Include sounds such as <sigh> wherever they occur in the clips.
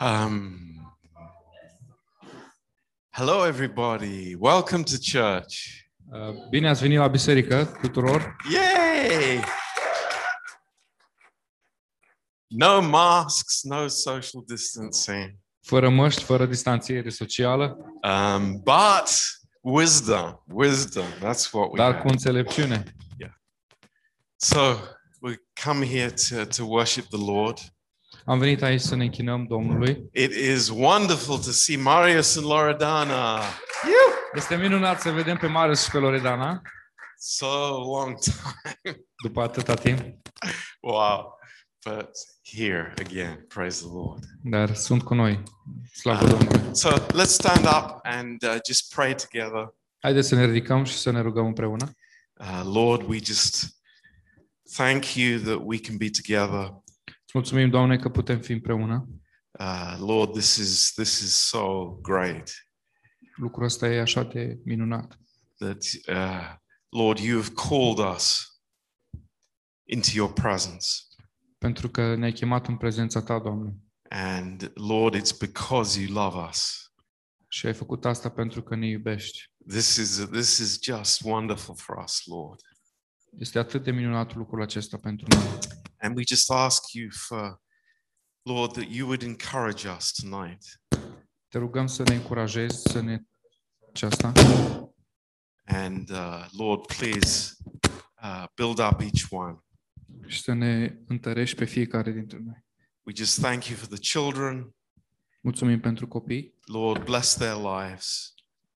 Um, hello, everybody. Welcome to church. Uh, Bine ați venit la biserică tuturor. Yay! No masks, no social distancing, Fără măști, fără distanțiere socială, um, but wisdom. Wisdom. That's what we dar cu have. înțelepciune. So we come here to, to worship the Lord. Am venit aici să ne închinăm Domnului. It is wonderful to see Marius and Loredana. Este minunat să vedem pe Marius și pe Loredana So long time. după atâta timp, Wow. But here again, praise the Lord. dar sunt cu noi. Slavă Domnului! So let's stand up and uh, just pray together. Haideți să ne ridicăm și să ne rugăm împreună. Uh, Lord, we just thank you that we can be together. Îți mulțumim, Doamne, că putem fi împreună. Uh, Lord, this is this is so great Lucrul ăsta e așa de minunat. that uh, Lord, you have called us into your presence, Pentru că ne-ai chemat în prezența Ta, Doamne. and Lord, it's because you love us. Și ai făcut asta pentru că ne iubești. This is this is just wonderful for us, Lord. Este atât de minunat lucrul acesta pentru noi. And we just ask you for, Lord, that you would encourage us tonight. Te rugăm să ne încurajezi, să ne aceasta And uh, Lord, please uh, build up each one. și să ne întărești pe fiecare dintre noi. We just thank you for the children. Mulțumim pentru copii. Lord, bless their lives.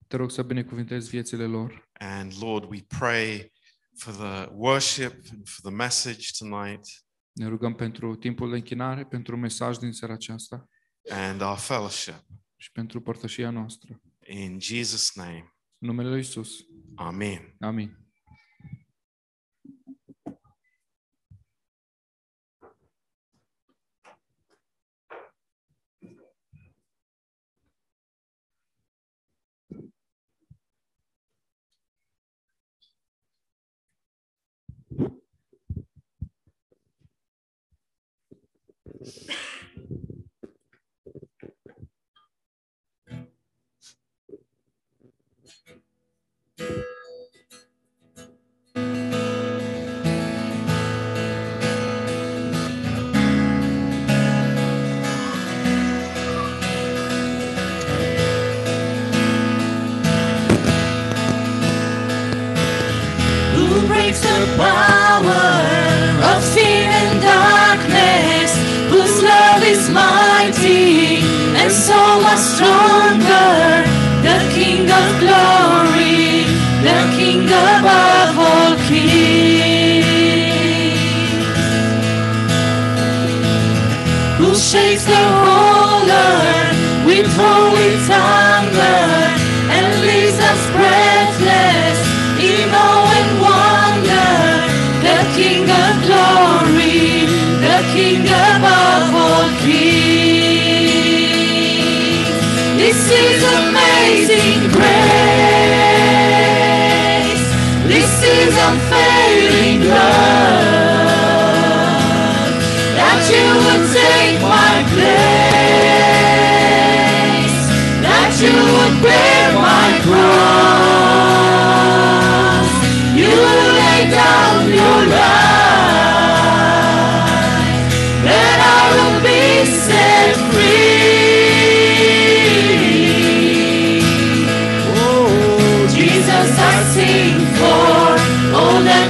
Te rog să binecuvintezi viețile lor And Lord, we pray for the worship and for the message tonight Ne rugăm pentru timpul de închinare, pentru mesaj din seara aceasta and our fellowship. și pentru părtășia noastră. In Jesus' name, În numele Lui Isus. Amen. Amin.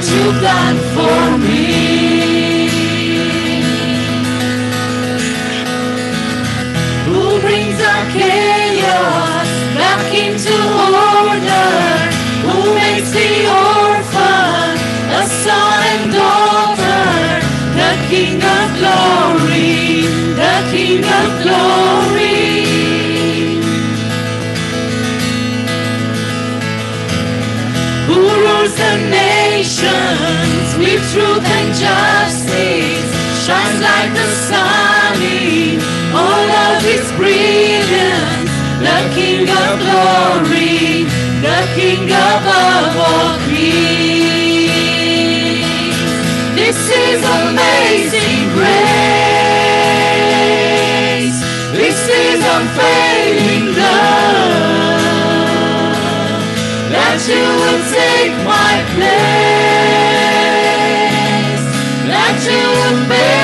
That you've for me. Who brings our chaos back into order? Who makes the orphan a son and daughter? The King of glory, the King of glory. truth and justice shines like the sun in all of His brilliance. The King of glory, the King above all kings. This is amazing grace. This is unfailing love. That you would take my place.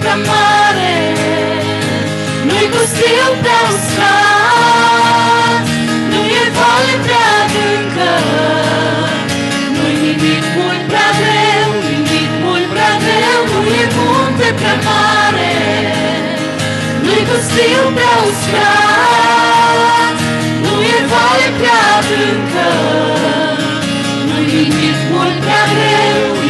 prea mare Nu-i pustiu prea uscat Nu e vale prea adâncă Nu-i nimic mult prea greu Nimic mult prea greu Nu e punte prea mare. Nu-i pustiu prea uscat Nu e vale prea adâncă Nu-i nimic mult prea greu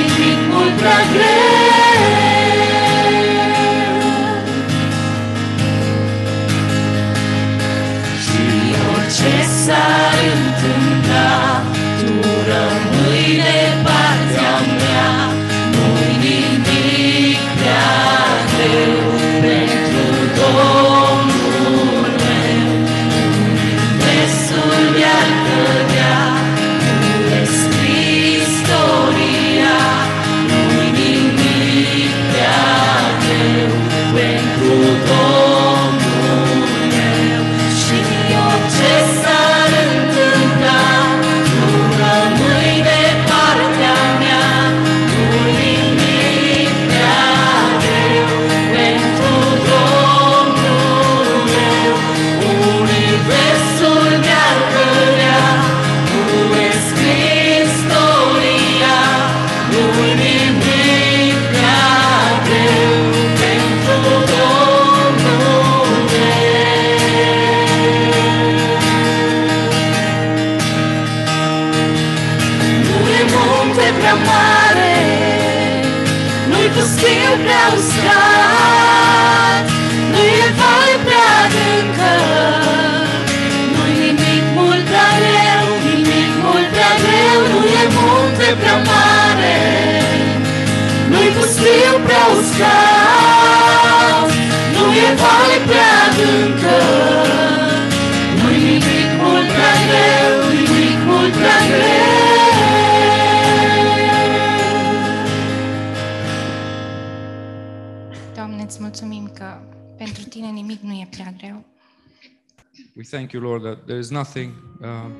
thank you, Lord, that there is nothing uh,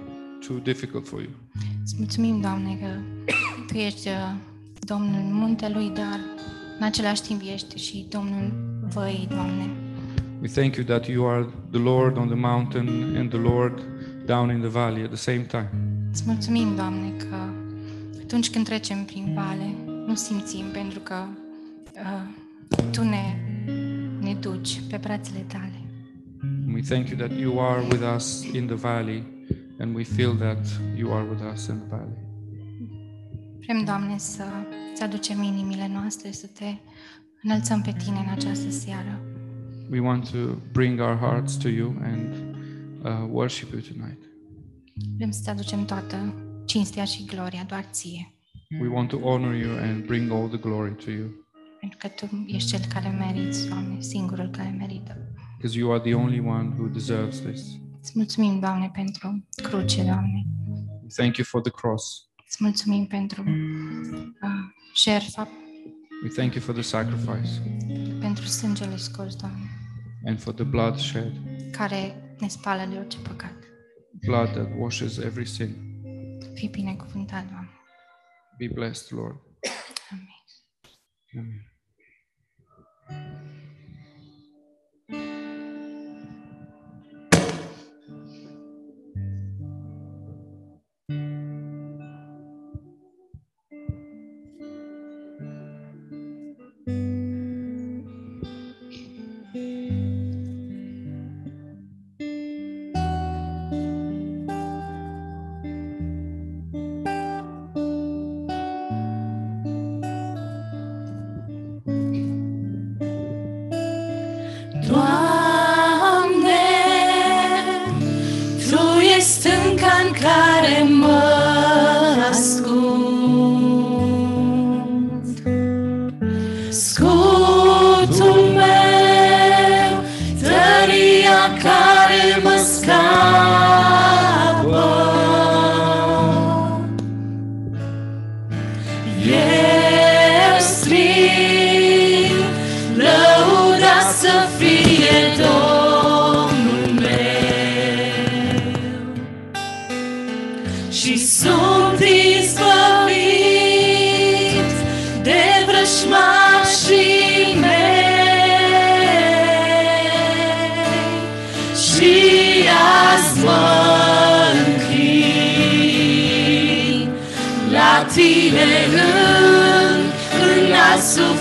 too difficult for you. Îți mulțumim, Doamne, că Tu ești uh, Domnul muntelui, dar în același timp ești și Domnul văii, Doamne. We thank you that you are the Lord on the mountain and the Lord down in the valley at the same time. Îți mulțumim, Doamne, că atunci când trecem prin vale, nu simțim pentru că uh, Tu ne, ne duci pe brațele Tale. And we thank you that you are with us in the valley and we feel that you are with us in the valley. Vrem, Doamne, să ți aducem inimile noastre, să te înălțăm pe Tine în această seară. We want to bring our hearts to you and uh, worship you tonight. Vrem să-ți aducem toată cinstea și gloria doar Ție, We want to honor you and bring all the glory to you pentru că Tu ești Cel care meriți, Doamne, singurul care merită. Because you are the only one who deserves this. Îți mulțumim, Doamne, pentru cruce, Doamne. We thank you for the cross. Îți mulțumim pentru uh, șerfa, We thank you for the sacrifice pentru sângele scos, Doamne, and for the blood shed, care ne spală de orice păcat. blood that washes every sin. Fii binecuvântat, Doamne. Be blessed, Lord. Amin. Amen.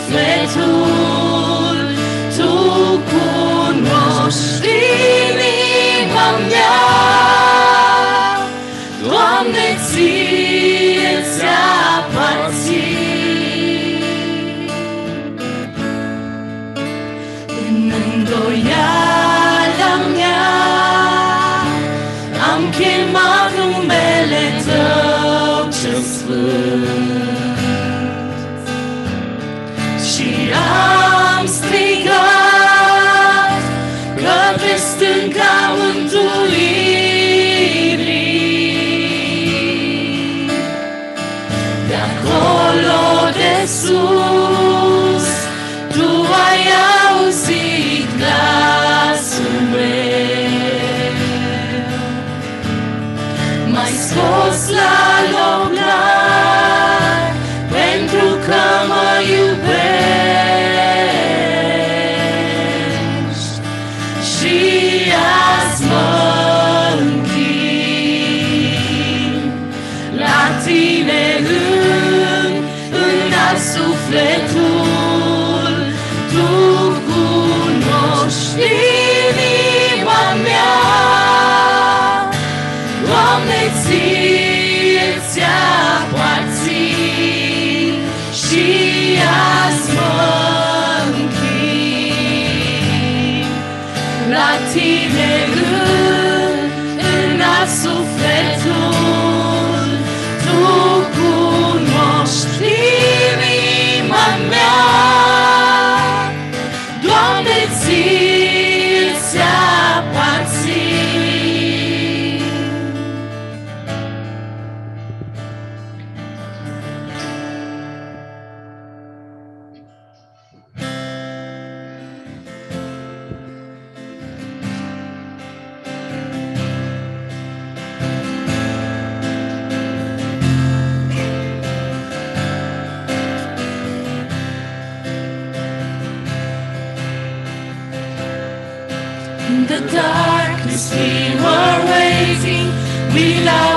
sweat we were waiting, without hope,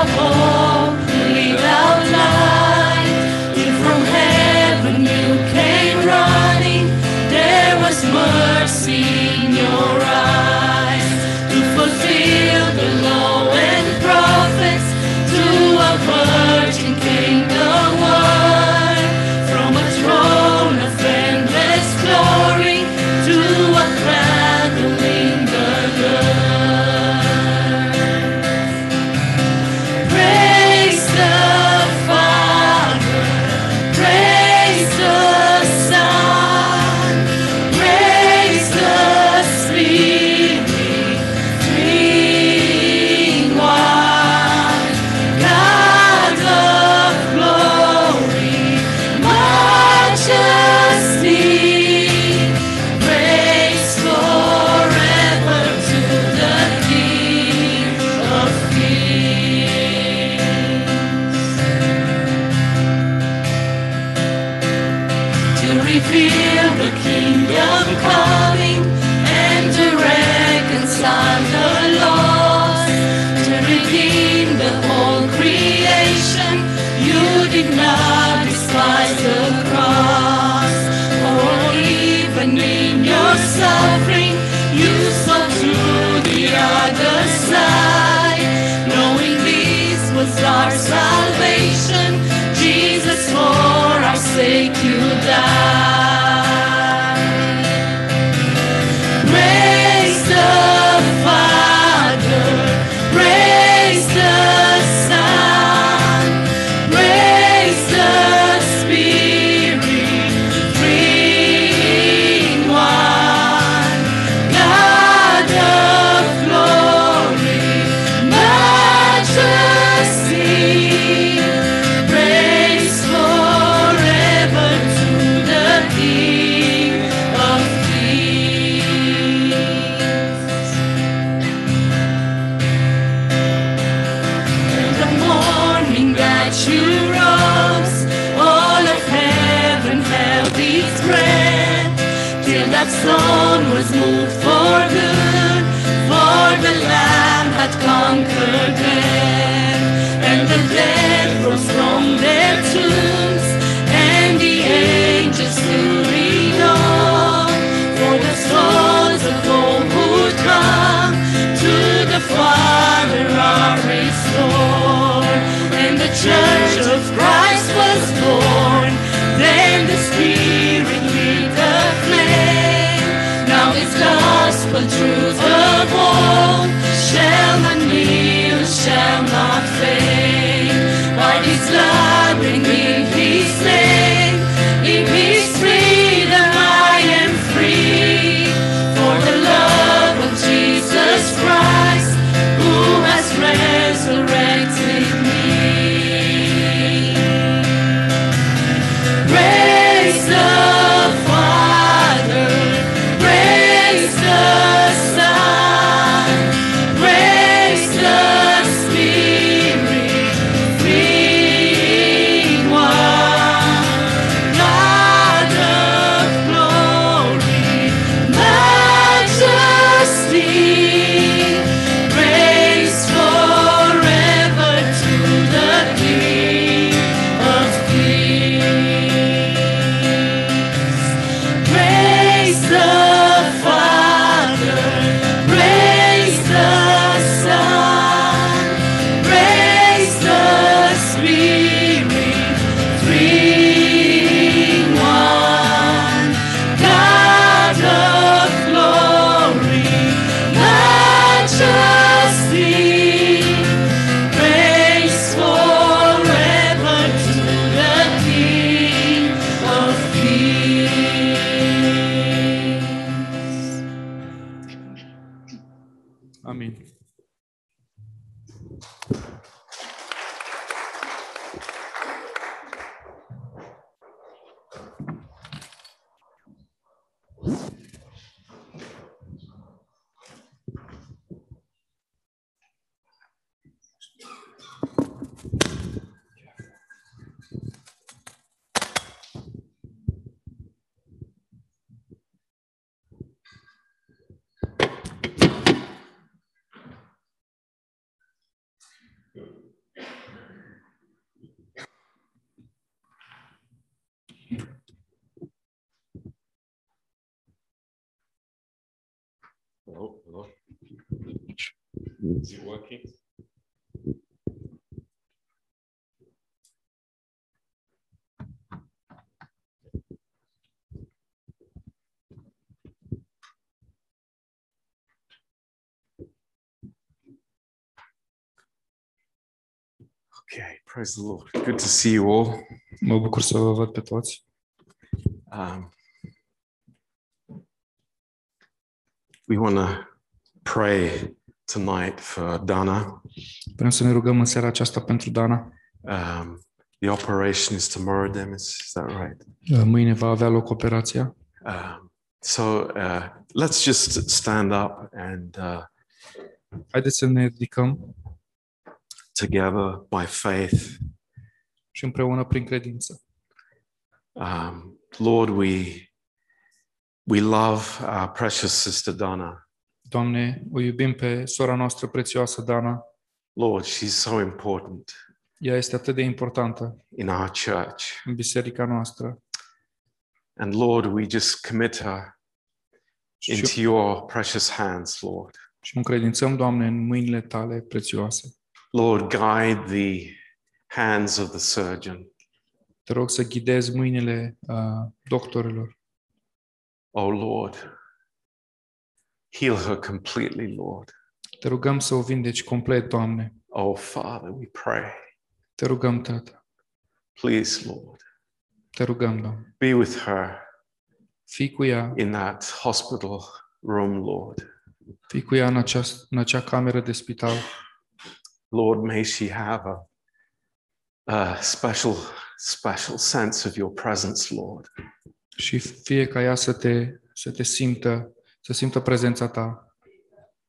Is it working? Okay, praise the Lord. Good to see you all. Mă bucur să vă văd pe toți. Um, we want to pray tonight for Dana. Vrem să ne rugăm în seara aceasta pentru Dana. Um, the operation is tomorrow, Demis. Is that right? Mâine va avea loc operația. Um, so uh, let's just stand up and uh, Haideți să ne ridicăm together by faith. și împreună prin credință. Um, Lord, we we love our precious sister Dana. Doamne, o iubim pe sora noastră prețioasă, Dana. Lord, she's so important Ea este atât de importantă in our church. în biserica noastră. And Lord, we just commit her Și, into your precious hands, Lord. și o încredințăm, Doamne, în mâinile Tale prețioase. Lord, guide the hands of the surgeon. Te rog să ghidezi mâinile uh, doctorilor. Oh, Lord, heal her completely, Lord. Te rugăm să o vindeci complet, Doamne. Oh, Father, we pray. Te rugăm, Tată. Please, Lord, Te rugăm, Doamne. be with her Fii cu ea, in that hospital room, Lord. fii cu ea în acea, în acea cameră de spital. Lord, may she have a, a special, special sense of your presence, Lord. Și fie ca ea să te, să te simtă, să simtă prezența ta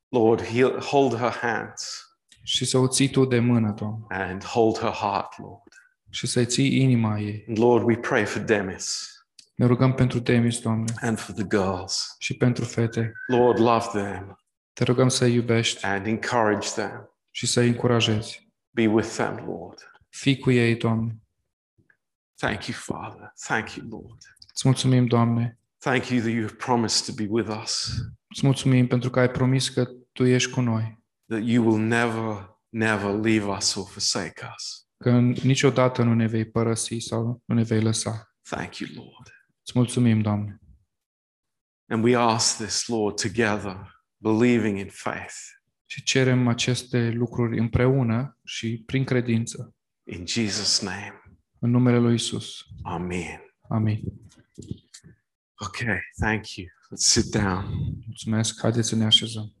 Lord, heal, hold her hands și să o ții tu de mână, Doamne, and hold her heart, Lord. și să-i ții inima ei. And Lord, we pray for Demis Ne rugăm pentru Demis, Doamne, and for the girls. și pentru fete. Lord, love them Te rugăm să-i iubești and encourage them. și să-i încurajezi. Be with them, Lord. Fii cu ei, Doamne. Thank you, Father. Thank you, Lord. Îți mulțumim, Doamne. Thank you that you have promised to be with us, Îți mulțumim pentru că ai promis că Tu ești cu noi, that you will never, never leave us or forsake us. că niciodată nu ne vei părăsi sau nu ne vei lăsa. Thank you, Lord. Îți mulțumim, Doamne. And we ask this, Lord, together, believing in faith. Și cerem aceste lucruri împreună și prin credință. In Jesus' name. În numele Lui Isus. Amen. Amin. Okay, thank you. Let's sit down. Mulțumesc. Haideți să ne așezăm.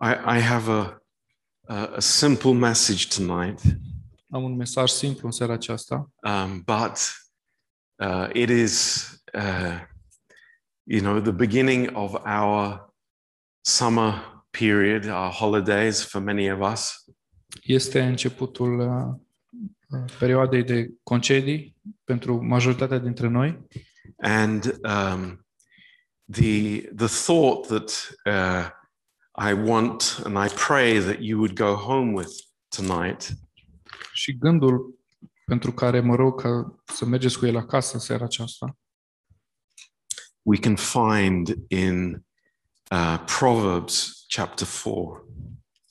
I, I have a, a, a simple message tonight, Am un mesaj simplu în seara aceasta, um, but uh, it is, uh, you know, the beginning of our summer period, our holidays for many of us. este începutul uh, uh, perioadei de concedii pentru majoritatea dintre noi? And um, the, the thought that uh, I want and I pray that you would go home with tonight. Și gândul pentru care mă rog ca să mergeți cu el acasă în seara aceasta. We can find in uh, Proverbs chapter 4.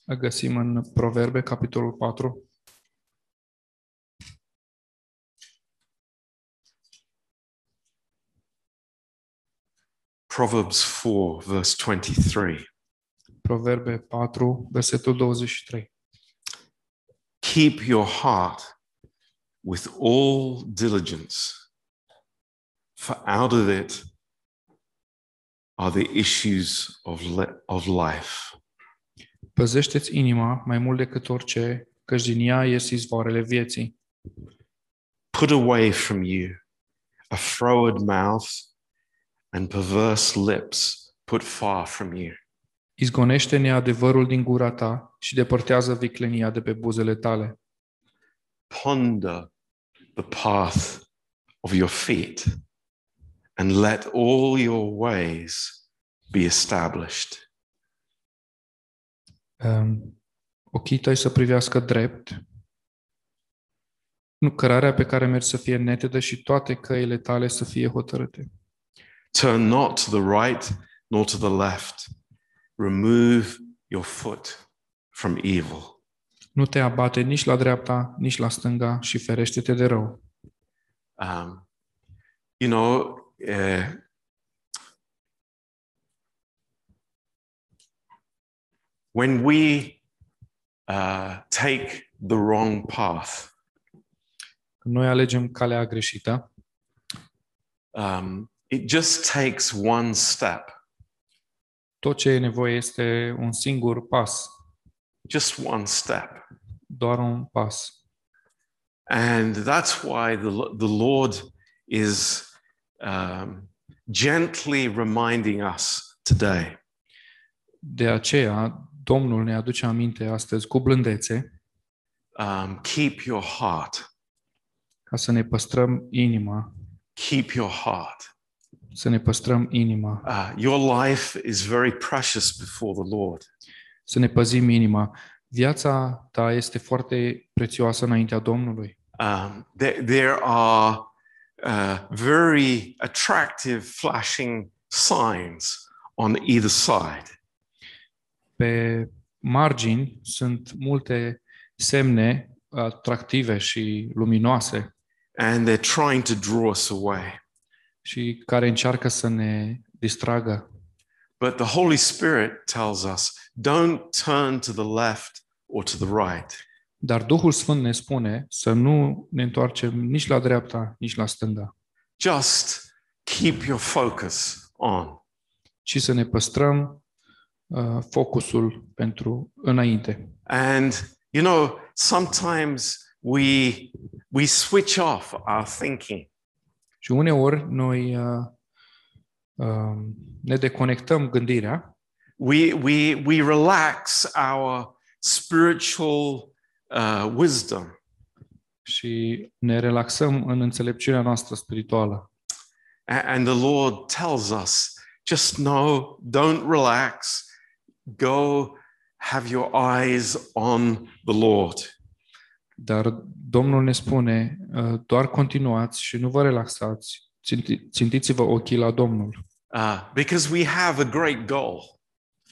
îl găsim în Proverbe, capitolul 4, Proverbs 4, verse 23. Proverbe 4, versetul 23. Keep your heart with all diligence, for out of it are the issues of, of life. Păzește-ți inima mai mult decât orice, căci din ea ies izvoarele vieții. Put away from you a froward mouth and perverse lips put far from you. Izgonește neadevărul din gura ta și depărtează viclenia de pe buzele tale. ponder the path of your feet and let all your ways be established. Um, ochii tăi să privească drept, nu cărarea pe care mergi să fie netedă și toate căile tale să fie hotărâte. Turn not to the right nor to the left, remove your foot from evil. Nu te abate nici la dreapta, nici la stânga și ferește-te de rău. Um, you know, uh, when we uh, take the wrong path, Când noi alegem calea greșită, um, it just takes one step, tot ce e nevoie este un singur pas, just one step. doar un pas. And that's why the, the Lord is um, gently reminding us today De aceea, Domnul ne aduce aminte astăzi cu blândețe um, keep your heart, ca să ne păstrăm inima, keep your heart. Să ne păstrăm inima, Uh, your life is very precious before the Lord. să ne păzim inima. Viața ta este foarte prețioasă înaintea Domnului. Um, there, there are uh, very attractive flashing signs on either side. Pe margini sunt multe semne atractive și luminoase and they're trying to draw us away. Și care încearcă să ne distragă. But the Holy Spirit tells us don't turn to the left or to the right. Dar Duhul Sfânt ne spune să nu ne întoarcem nici la dreapta, nici la stânga, Just keep your focus on. ci să ne păstrăm uh, focusul pentru înainte. And you know, sometimes we we switch off our thinking. Și uneori noi uh, uh, ne deconectăm gândirea We we we relax our spiritual uh, wisdom. și ne relaxăm în înțelepciunea noastră spirituală. A- And the Lord tells us just no, don't relax. Go have your eyes on the Lord. Dar Domnul ne spune, uh, doar continuați și nu vă relaxați, ținti- țintiți-vă ochii la Domnul, Uh, because we have a great goal.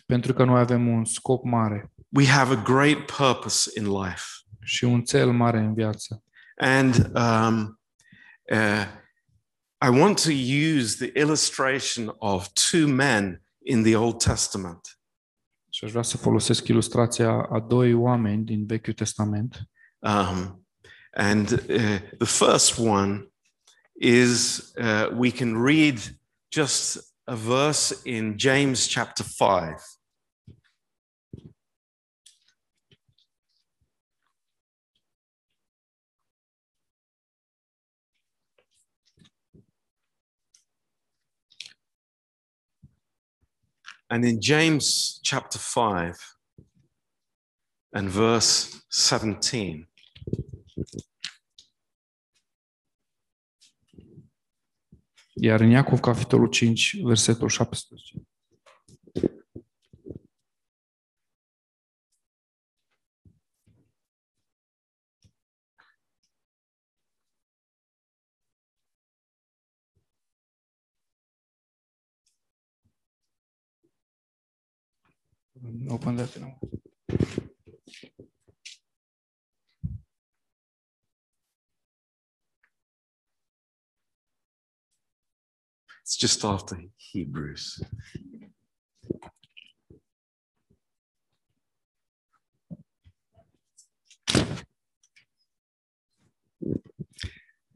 pentru că noi avem un scop mare We have a great purpose in life. și un cel mare în viață. And um, uh, I want to use the illustration of two men in the Old Testament. Și aș vrea să folosesc ilustrația a doi oameni din Vechiul Testament. Um, and uh, the first one is uh, we can read just a verse in James chapter 5. And in James chapter 5 and verse 17. <laughs> Iar în Iacov, capitolul 5, versetul 17. Open that now. It's just after Hebrews.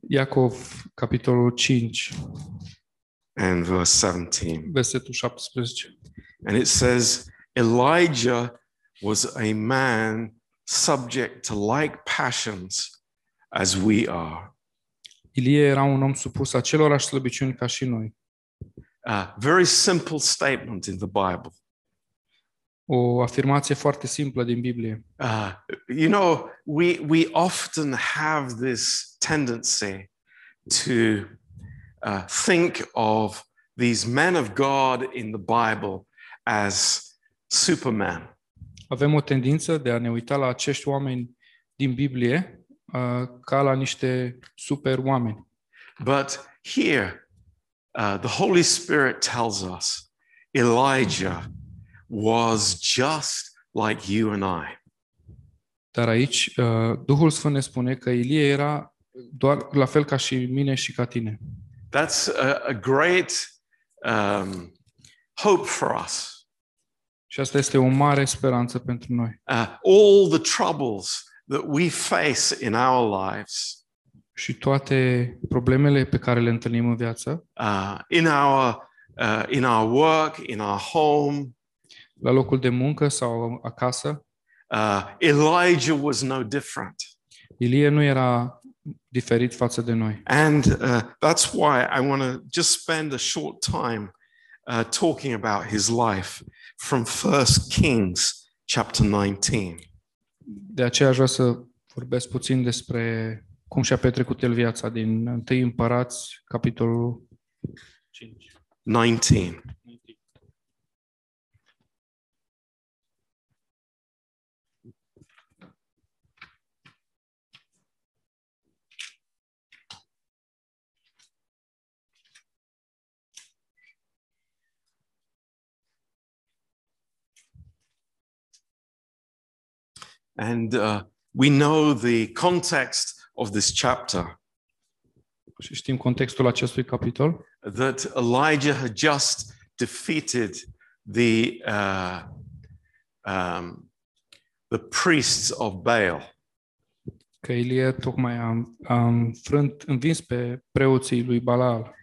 Iacov, capitolul 5, and verse 17. versetul 17. And it says, Elijah was a man subject to like passions as we are. Ilie era un om supus acelorași slăbiciuni ca și noi. A very simple statement in the Bible. O afirmație foarte simplă din Biblie. Uh, you know, we, we often have this tendency to uh, think of these men of God in the Bible as Superman. Avem o tendință de a ne uita la acești oameni din Biblie uh, ca la niște super oameni. But here, uh, the Holy Spirit tells us Elijah was just like you and I. Dar aici uh, Duhul Sfânt ne spune că Ilie era doar la fel ca și mine și ca tine. That's a, a great um, hope for us. Și asta este o mare speranță pentru noi. Uh, all the troubles that we face in our lives, Și toate problemele pe care le întâlnim în viață, uh, in our uh, in our work, in our home, la locul de muncă sau acasă, uh, Elijah was no different. Ilie nu era diferit față de noi. And uh, that's why I want to just spend a short time uh, talking about his life from First Kings chapter 19. De aceea aș vrea să vorbesc puțin despre cum și-a petrecut el viața din 1 Împărați, capitolul 5. 19. And uh, we know the context of this chapter Și știm contextul acestui capitol, that Elijah had just defeated the uh, um, the priests of Baal. că Ilie tocmai a, a înfrânt, învins pe preoții lui Balaal.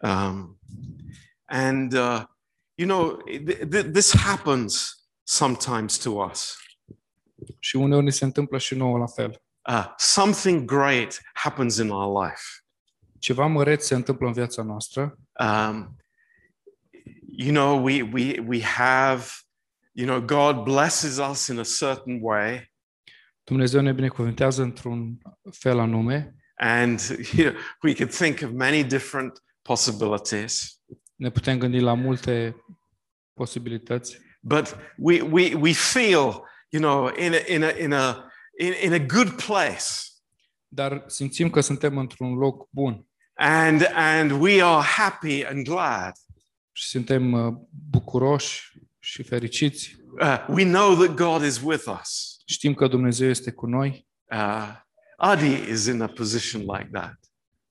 Um, and uh, you know, th- th- this happens sometimes to us. Și uneori ni se întâmplă și nouă la fel. Uh, something great happens in our life. Ceva măreț se întâmplă în viața noastră Um, you know, we we we have, you know, God blesses us in a certain way, Dumnezeu ne binecuvântează într-un fel anume, and you know, we could think of many different possibilities. ne putem gândi la multe posibilități, But we we we feel, you know, in a in a in a in, in a good place. dar simțim că suntem într-un loc bun and and we are happy and glad. și suntem uh, bucuroși și fericiți. Uh, we know that God is with us. Știm că Dumnezeu este cu noi. Uh, Adi is in a position like that.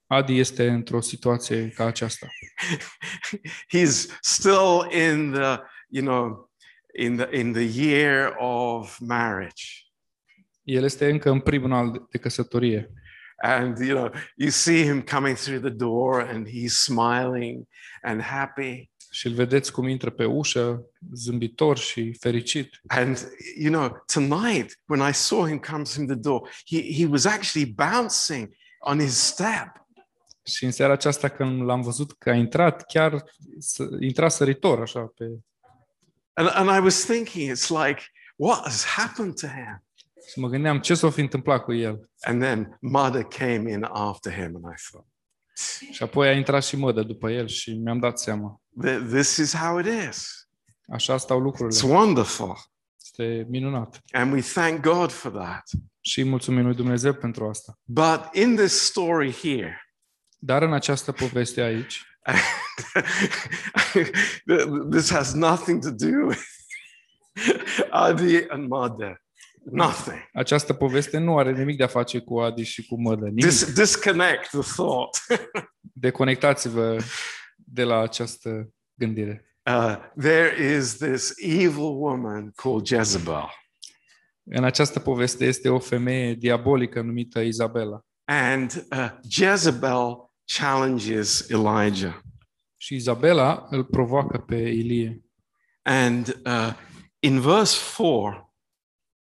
Adi este într-o situație ca aceasta. <laughs> He's still in the you know in the in the year of marriage, El este încă în primul an de căsătorie and you know you see him coming through the door, and he's smiling and happy. și îl vedeți cum intră pe ușă, zâmbitor și fericit. And you know, tonight when I saw him come through the door, he, he was actually bouncing on his step. Și în seara aceasta când l-am văzut că a intrat, chiar să, intra săritor așa pe... And, and I was thinking, it's like, what has happened to him? Și mă gândeam ce s-a fi întâmplat cu el. And then mother came in after him, and I thought, Și apoi a intrat și mădă după el și mi-am dat seama. "Th- this is how it is. Așa stau It's lucrurile. wonderful. Este minunat. And we thank God for that. Și îi mulțumim lui Dumnezeu pentru asta. But in this story here, Dar în această poveste aici, <laughs> this has nothing to do with Adi and mother. Nothing. această poveste nu are nimic de a face cu Adi și cu mădă. Nimic. Dis- disconnect the thought. <laughs> Deconectați-vă de la această gândire. Uh, there is this evil woman called Jezebel, În această poveste este o femeie diabolică numită Izabela. and uh, Jezebel challenges Elijah. Și Izabela îl provoacă pe Ilie. And uh, in verse 4,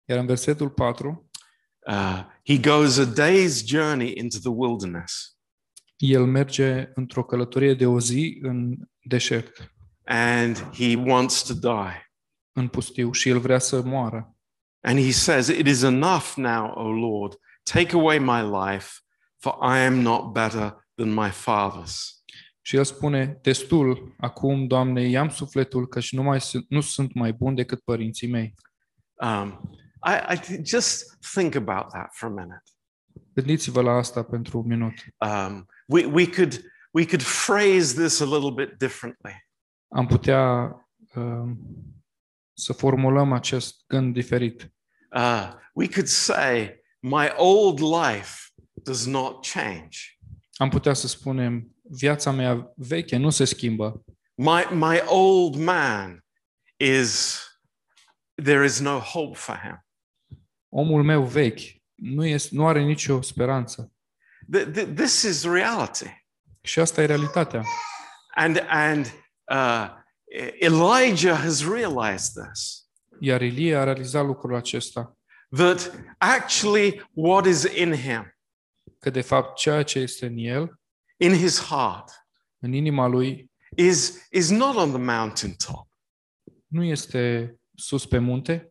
Iar în versetul 4, uh, he goes a day's journey into the wilderness. el merge într-o călătorie de o zi în deșert, and he wants to die. în pustiu și el vrea să moară. And he says, It is enough now, O Lord. Take away my life, for I am not better than my fathers. Și el spune, destul, acum, Doamne, i-am sufletul, căci nu, mai sunt, nu sunt mai bun decât părinții mei. Um, I, I th- just think about that for a minute. Gândiți-vă la asta pentru un minut. Um, we, we, could, we could phrase this a little bit differently. Am putea uh, să formulăm acest gând diferit. Uh, we could say, My old life does not change. Am putea să spunem, viața mea veche nu se schimbă. My, my old man is, there is no hope for him. Omul meu vechi nu, este, nu are nicio speranță. Th- th- this is reality. Și asta e realitatea. And, and uh, Elijah has realized this Iar Ilie a realizat lucrul acesta, that actually what is in him, că de fapt ceea ce este în el, in his heart, în inima lui, is, is not on the mountaintop. nu este sus pe munte,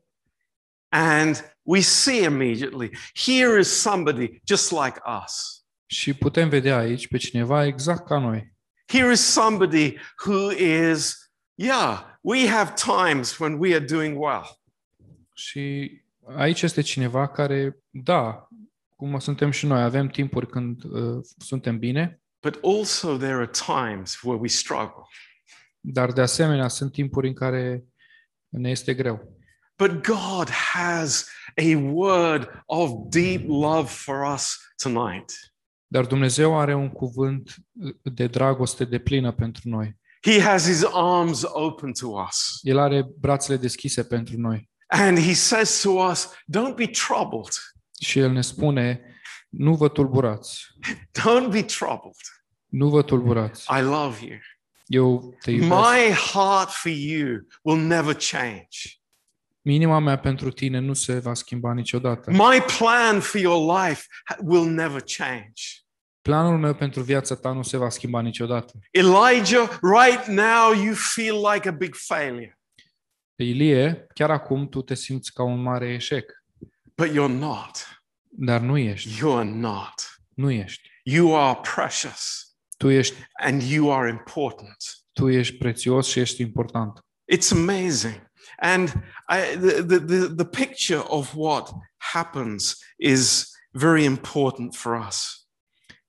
And we see immediately here is somebody just like us. și putem vedea aici pe cineva exact ca noi. Here is somebody who is, yeah, we have times when we are doing well. Și aici este cineva care, da, cum suntem și noi, avem timpuri când uh, suntem bine, But also there are times where we struggle. dar de asemenea sunt timpuri în care ne este greu. But God has a word of deep love for us tonight. Dar Dumnezeu are un cuvânt de dragoste de plină pentru noi. He has his arms open to us. El are brațele deschise pentru noi. And he says to us, Don't be troubled. Și El ne spune, nu vă tulburați, <laughs> Don't be troubled. nu vă tulburați. I love you. Eu te iubesc. My heart for you will never change. Inima mea pentru tine nu se va schimba niciodată. My plan for your life ha- will never change. Planul meu pentru viața ta nu se va schimba niciodată. Elijah, right now you feel like a big failure, Ilie, chiar acum tu te simți ca un mare eșec, but you're not. dar nu ești. You're not. Nu ești. You are precious Tu ești, and you are important. tu ești prețios și ești important. It's amazing. And I, the, the, the, the picture of what happens is very important for us.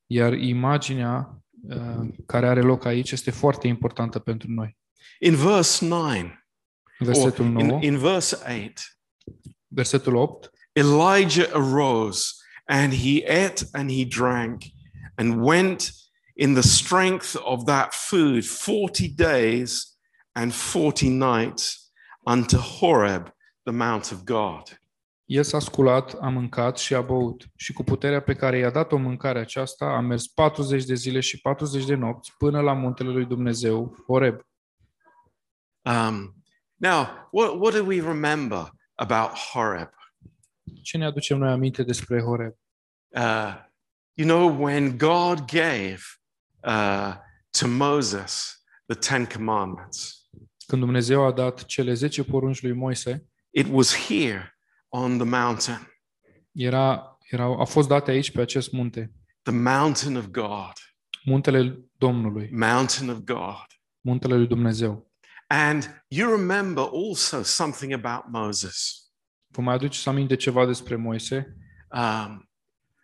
Iar imaginea uh, care are loc aici este foarte importantă pentru noi. In verse 9, or Versetul 9, in, in verse 8, versetul 8, Elijah arose and he ate and he drank and went in the strength of that food 40 days and 40 nights unto Horeb, the mount of God. El s-a sculat, a mâncat și a băut. Și cu puterea pe care i-a dat-o mâncarea aceasta, a mers 40 de zile și 40 de nopți până la muntele lui Dumnezeu, Horeb. Um, now, what, what do we remember about Horeb? Ce ne aducem noi aminte despre Horeb? Uh, you know, when God gave uh, to Moses the Ten Commandments, Când Dumnezeu a dat cele 10 porunci lui Moise, it was here on the mountain, era, erau, a fost date aici pe acest munte, the mountain of God, muntele Domnului, mountain of God. muntele lui Dumnezeu. And you remember also something about Moses, Vă mai aduceți aminte ceva despre Moise? um,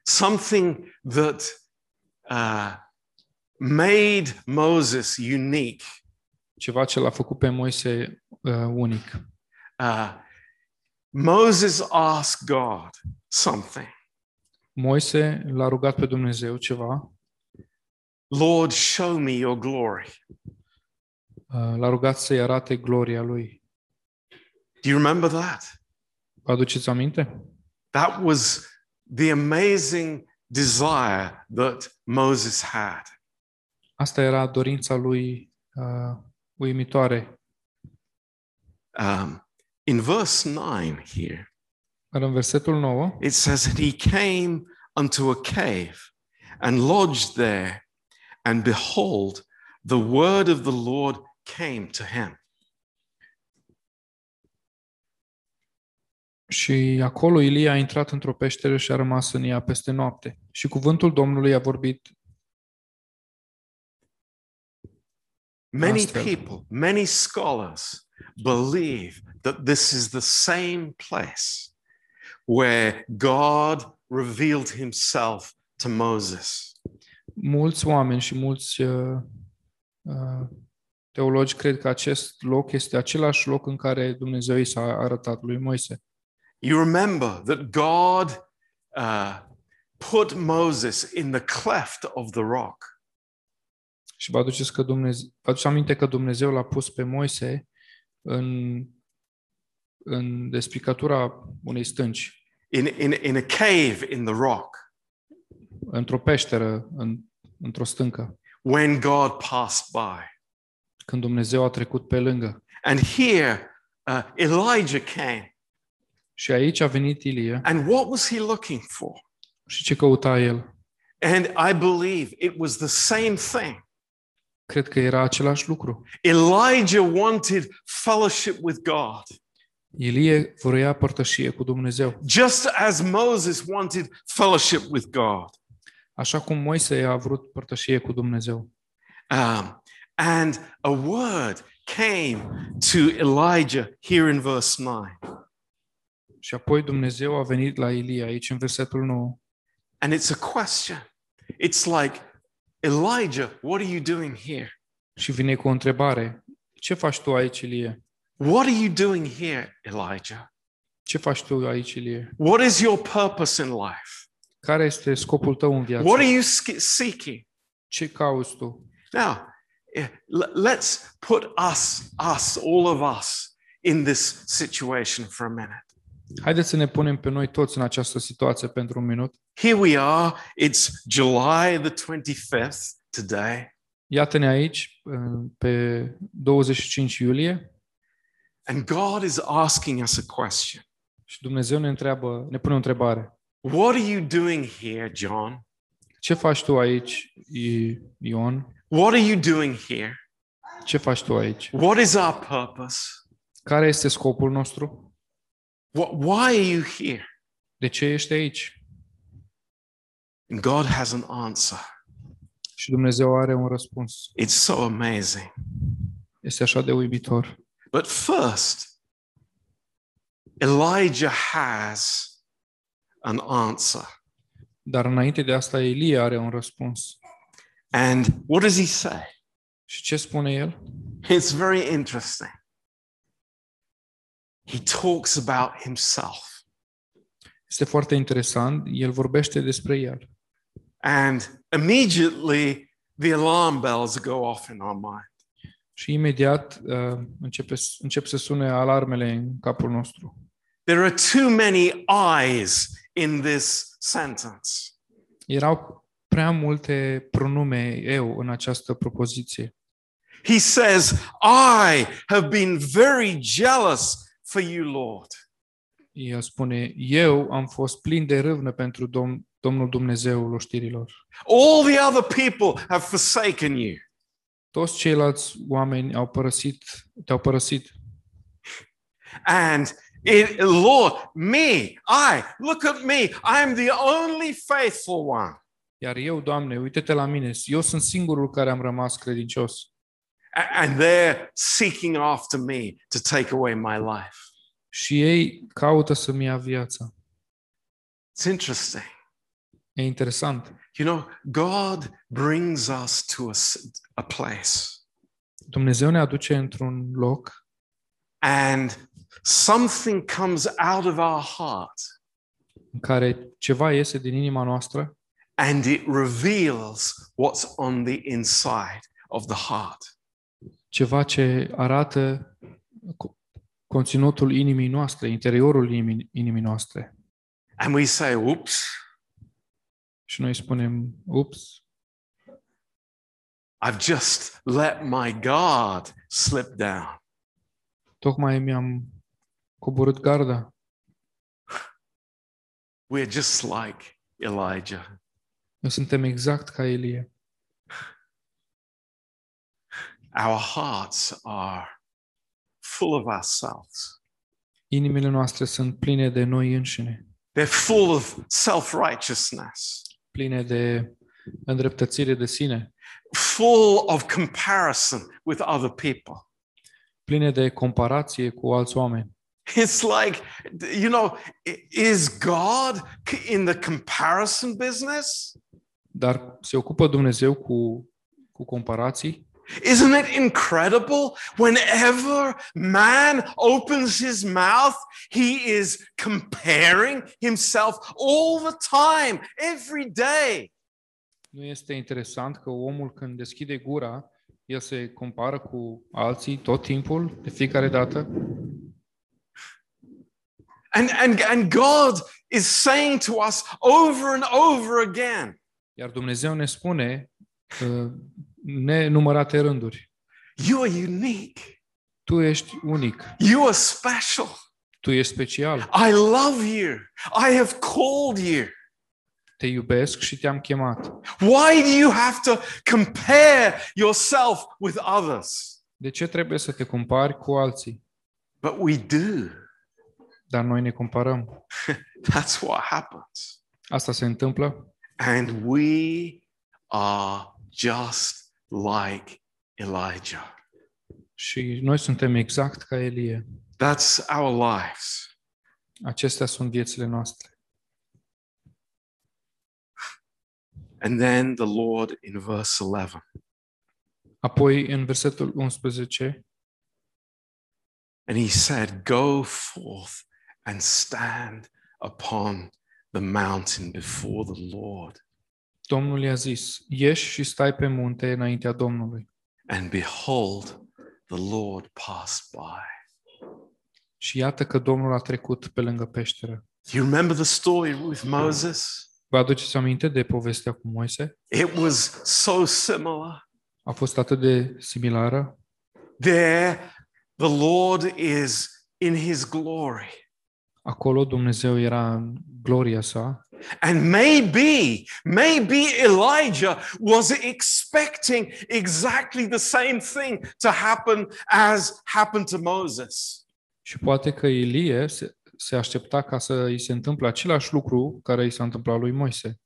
something that uh, made Moses unique. Ceva ce l-a făcut pe Moise uh, unic. Uh, Moses asked God something. Moise l-a rugat pe Dumnezeu ceva, Lord, show me your glory. uh, l-a rugat să-i arate gloria lui. Do you remember that? Vă aduceți aminte? That was the amazing desire that Moses had. Asta era dorința lui uh, uimitoare. Um, in verse 9 here, Dar în versetul 9, it says that he came unto a cave and lodged there, and behold, the word of the Lord came to him. și acolo Ilie a intrat într-o peșteră și a rămas în ea peste noapte. Și cuvântul Domnului a vorbit Many people, many scholars believe that this is the same place where God revealed himself to Moses. mulți oameni și mulți uh, uh, teologi cred că acest loc este același loc în care Dumnezeu i s-a arătat lui Moise. You remember that God uh, put Moses in the cleft of the rock. Și vă aduceți, că Dumnezeu, vă aduceți aminte că Dumnezeu l-a pus pe Moise în, în despicatura unei stânci, In, in, in a cave in the rock într-o peșteră, în, într-o stâncă, when God passed by. când Dumnezeu a trecut pe lângă. And here, uh, Elijah came. Și aici a venit Ilie And what was he looking for? și ce căuta el? And I believe it was the same thing. Cred că era același lucru. Elijah wanted fellowship with God, Ilie vroia părtășie cu Dumnezeu. just as Moses wanted fellowship with God. Așa cum Moise a vrut părtășie cu Dumnezeu. Um, and a word came to Elijah here in verse 9. Și apoi Dumnezeu a venit la Ilie aici în versetul 9. And it's a question. It's like, Elijah, what are you doing here? Și vine cu o întrebare. Ce faci tu aici, Ilie? What are you doing here, Elijah? Ce faci tu aici, Ilie? What is your purpose in life? Care este scopul tău în viață? What are you sk- seeking? Ce cauți tu? Now, eh, l- let's put us, us, all of us, in this situation for a minute. Haideți să ne punem pe noi toți în această situație pentru un minut. Here we are. It's July the 25th today, Iată-ne aici, pe 25 iulie, and God is asking us a question. și Dumnezeu ne întreabă, ne pune o întrebare. What are you doing here, John? Ce faci tu aici, I- Ion? What are you doing here? Ce faci tu aici? What is our purpose? Care este scopul nostru? What, why are you here? De ce ești aici? And God has an answer. Și Dumnezeu are un răspuns. It's so amazing. Este așa de uimitor. But first, Elijah has an answer. Dar înainte de asta, Elie are un răspuns. And what does he say? Și ce spune el? It's very interesting. He talks about himself. Este foarte interesant. El vorbește despre el. And immediately the alarm bells go off in our mind. Și imediat uh, începe, încep să sune alarmele în capul nostru. There are too many eyes in this sentence. Erau prea multe pronume eu în această propoziție. He says, I have been very jealous for you, Lord. El spune, eu am fost plin de râvnă pentru Dom- Domnul Dumnezeul oștirilor. All the other people have forsaken you. Toți ceilalți oameni au părăsit, te-au părăsit. And it, Lord, me, I, look at me. I am the only faithful one. Iar eu, Doamne, uite-te la mine, eu sunt singurul care am rămas credincios. A- And they're seeking after me to take away my life. Și ei caută să-mi ia viața. It's interesting. E interesant. You know, God brings us to a place Dumnezeu ne aduce într-un loc and something comes out of our heart în care ceva iese din inima noastră and it reveals what's on the inside of the heart. Ceva ce arată co- conținutul inimii noastre, interiorul inimii, inimii noastre. And we say, oops, Și noi spunem, ups, I've just let my guard slip down. tocmai mi-am coborât garda. We're just like Elijah. Noi suntem exact ca Elie. Our hearts are full of ourselves. Inimile noastre sunt pline de noi înșine, They're full of self righteousness, pline de îndreptățire de sine, full of comparison with other people. pline de comparație cu alți oameni. It's like, you know, i- is God in the comparison business? Dar se ocupă Dumnezeu cu, cu comparații? Isn't it incredible? Whenever man opens his mouth, he is comparing himself all the time, every day. Nu este interesant că omul când deschide gura, el se compară cu alții tot timpul, de fiecare dată? And, and, and God is saying to us over and over again, Iar Dumnezeu ne spune uh, nenumărate rânduri. You are unique. Tu ești unic, You are special. tu ești special, I love you. I have called you. te iubesc și te-am chemat. Why do you have to compare yourself with others? De ce trebuie să te compari cu alții? But we do. Dar noi ne comparăm. <laughs> That's what happens. Asta se întâmplă And we are just like Elijah. și noi suntem exact ca Elie. That's our lives. Acestea sunt viețile noastre. And then the Lord in verse 11 Apoi, în versetul 11, And he said, Go forth and stand upon the mountain before the Lord. Domnul i-a zis, ieși și stai pe munte înaintea Domnului. And behold, the Lord passed by. Și iată că Domnul a trecut pe lângă peșteră. Do you remember the story with Moses? Vă aduceți aminte de povestea cu Moise? It was so similar. A fost atât de similară. There, the Lord is in his glory. Acolo Dumnezeu era în gloria sa And maybe, maybe Elijah was expecting exactly the same thing to happen as happened to Moses. și poate că Ilie se, se aștepta ca să îi se întâmple același lucru care i s-a întâmplat lui Moise.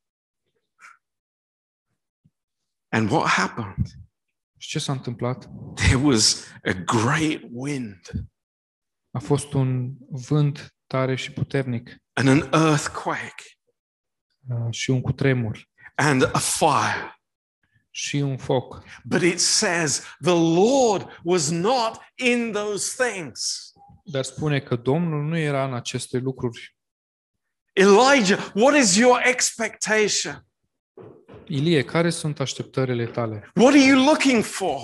And what happened? Și ce s-a întâmplat? There was a great wind A fost un vânt tare și puternic and an earthquake uh, și un cutremur and a fire. și un foc. But it says the Lord was not in those things. Dar spune că Domnul nu era în aceste lucruri. Elijah, what is your expectation? Ilie, care sunt așteptările tale? What are you looking for?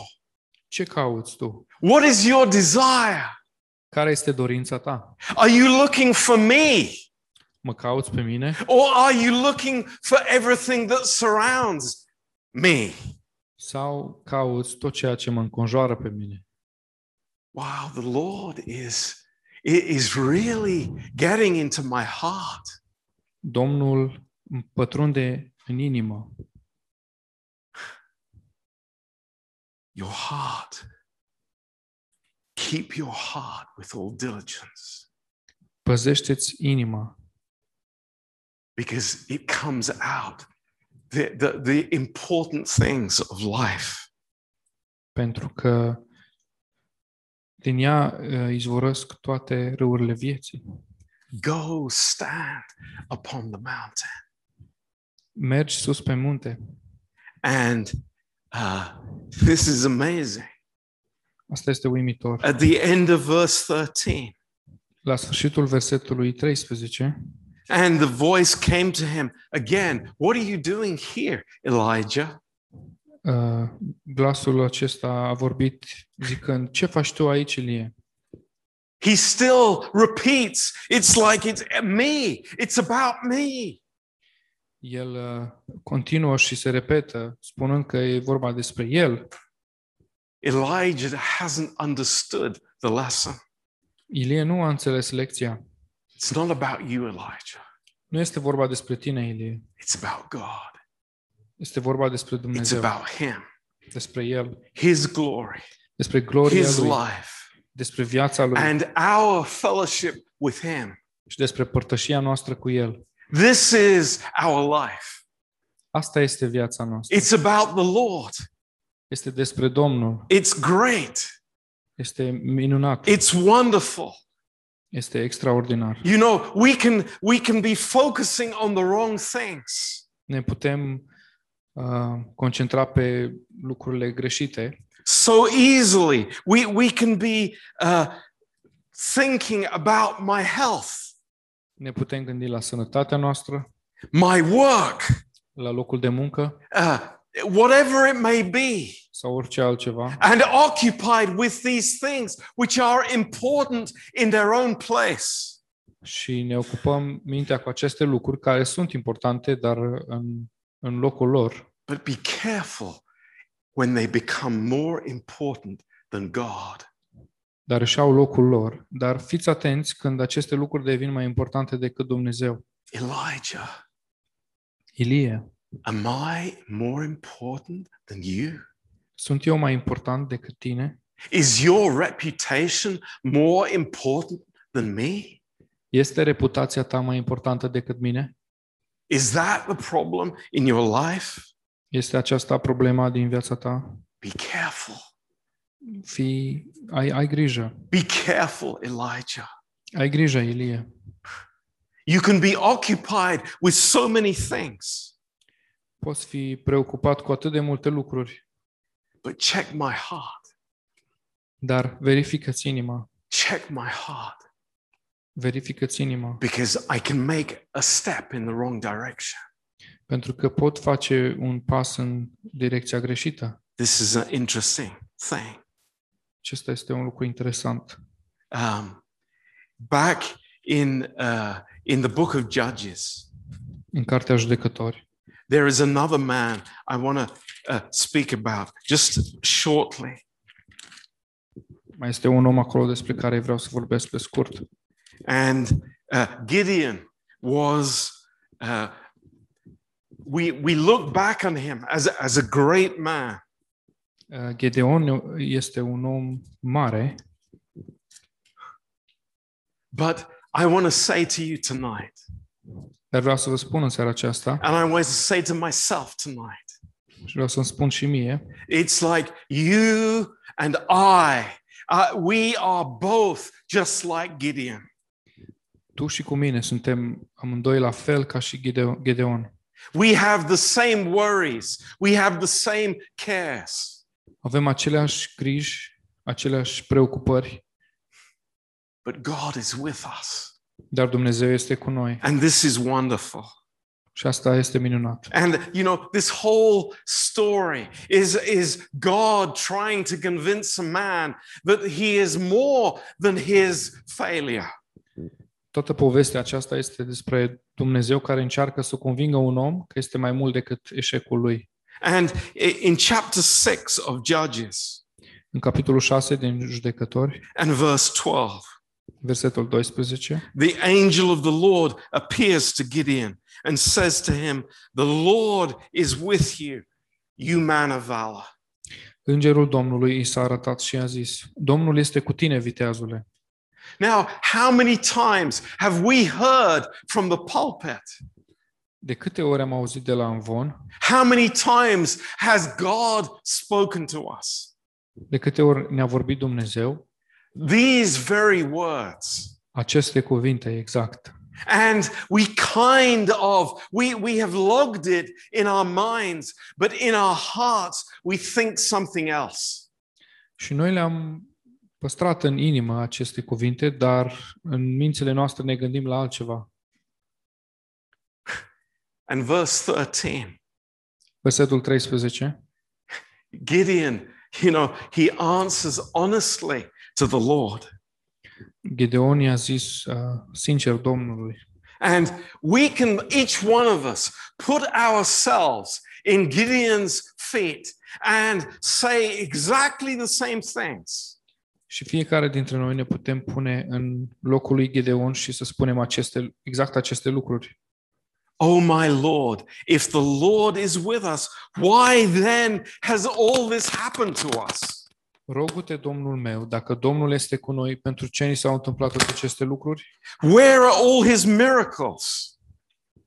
Ce cauți tu? What is your desire? Care este dorința ta? Are you looking for me? Mă cauți pe mine? Or are you looking for everything that surrounds me? Sau cauți tot ceea ce mă înconjoară pe mine? Wow, the Lord is, is really getting into my heart. Domnul îmi pătrunde în inimă. Your heart. Keep your heart with all diligence Păzește-ți inima, because it comes out the, the, the important things of life. pentru că din ea izvorăsc toate râurile vieții. Go stand upon the mountain. Mergi sus pe munte. And uh, this is amazing. Asta este uimitor. At the end of verse 13, La sfârșitul versetului 13, and the voice came to him again, What are you doing here, Elijah? uh, glasul acesta a vorbit zicând, ce faci tu aici, Ilie? He still repeats, It's like it's me, it's about me. El uh, continuă și se repetă, spunând că e vorba despre el. Elijah hasn't understood the lesson. Ilie nu a înțeles lecția. It's not about you, Elijah, Nu este vorba despre tine, Ilie. it's about God, Este vorba despre it's Dumnezeu, about Him, despre El, His glory, despre gloria His Lui, life, despre viața Lui and our fellowship with Him. și despre părtășia noastră cu El. This is our life. Asta este viața noastră. It's about the Lord. Este despre Domnul. It's great. Este minunat. It's wonderful. Este extraordinar. You know, we can we can be focusing on the wrong things. Ne putem uh, concentra pe lucrurile greșite so easily. We, we can be uh, thinking about my health, Ne putem gândi la sănătatea noastră, my work, la locul de muncă uh, whatever it may be, sau orice altceva and occupied with these things which are important in their own place. și ne ocupăm mintea cu aceste lucruri care sunt importante, dar în, în locul lor. But be careful when they become more important than God. Dar își au locul lor. Dar fiți atenți când aceste lucruri devin mai importante decât Dumnezeu. Elijah, Ilie, am I more important than you? sunt eu mai important decât tine? Is your reputation more important than me? Este reputația ta mai importantă decât mine? Is that the problem in your life? Este aceasta problema din viața ta? Be careful. Fii, ai, ai grijă. Be careful, Elijah. Ai grijă, Ilie. You can be occupied with so many things, Poți fi preocupat cu atât de multe lucruri, but check my heart. dar verifică-ți inima. Check my heart Verifică-ți inima. because I can make a step in the wrong direction. Pentru că pot face un pas în direcția greșită. This is an interesting thing. Acesta este un lucru interesant. Um, back in, uh, in the book of Judges, În Cartea Judecători there is another man I want to uh, speak about just shortly. mai este un om acolo despre care vreau să vorbesc pe scurt. And uh, Gideon was, uh, we, we look back on him as, a- as a great man. Uh, Gedeon este un om mare, But I want to say to you tonight, dar vreau să vă spun în seara aceasta and I want to say to myself tonight, și vreau să-mi spun și mie, it's like you and I, uh, we are both just like Gideon. tu și cu mine suntem amândoi la fel ca și Gideo- Gedeon. We have the same worries, we have the same cares. Avem aceleași griji, aceleași preocupări, But God is with us. Dar Dumnezeu este cu noi And this is wonderful. și asta este minunat. And you know, this whole story is, is God trying to convince a man that he is more than his failure. Toată povestea aceasta este despre Dumnezeu care încearcă să convingă un om că este mai mult decât eșecul lui. And i- in chapter 6 of Judges În capitolul 6 din Judecători, and verse 12, versetul 12, the angel of the Lord appears to Gideon and says to him, The Lord is with you, you man of valor. Îngerul Domnului i s-a arătat și a zis, Domnul este cu tine, viteazule. Now, how many times have we heard from the pulpit? De câte ori am auzit de la Amvon, How many times has God spoken to us? de câte ori ne-a vorbit Dumnezeu, These very words. aceste cuvinte exact. And we kind of, we, we have logged it in our minds, but in our hearts, we think something else. Și noi le-am păstrat în inimă aceste cuvinte, dar în mințile noastre ne gândim la altceva. And verse 13, Versetul 13, Gideon, you know, he answers honestly to the Lord. Gedeon i-a zis uh, sincer Domnului. And we can, each one of us, put ourselves in Gideon's feet and say exactly the same things. Și fiecare dintre noi ne putem pune în locul lui Gedeon și să spunem aceste, exact aceste lucruri. Oh, my Lord, if the Lord is with us, why then has all this happened to us? Rogu-te, Domnul meu, dacă Domnul este cu noi, pentru ce ni s-au întâmplat toate aceste lucruri? Where are all his miracles?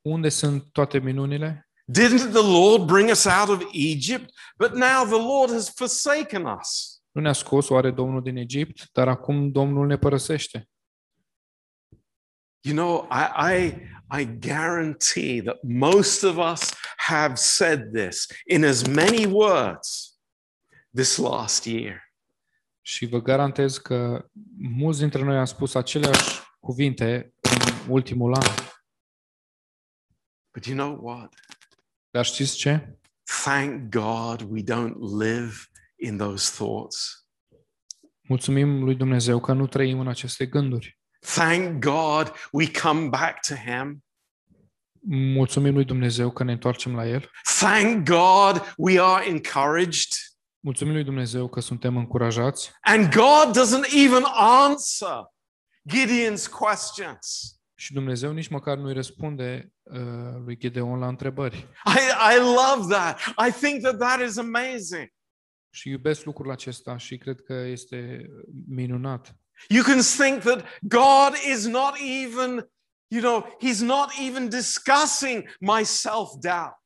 Unde sunt toate minunile? Didn't the Lord bring us out of Egypt? But now the Lord has forsaken us. Nu ne-a scos oare Domnul din Egipt, dar acum Domnul ne părăsește. You know, I, I, I guarantee that most of us have said this in as many words, this last year. Și vă garantez că mulți dintre noi am spus aceleași cuvinte în ultimul an. But you know what? Dar știți ce? Thank God we don't live in those thoughts. Mulțumim lui Dumnezeu că nu trăim în aceste gânduri. Thank God we come back to Him. Mulțumim lui Dumnezeu că ne întoarcem la El. Thank God we are encouraged. Mulțumim lui Dumnezeu că suntem încurajați And God doesn't even answer Gideon's questions. și Dumnezeu nici măcar nu-i răspunde uh, lui Gedeon la întrebări. I, I love that. I think that that is amazing. Și iubesc lucrul acesta și cred că este minunat. You can think that God is not even, you know, He's not even discussing my self doubt.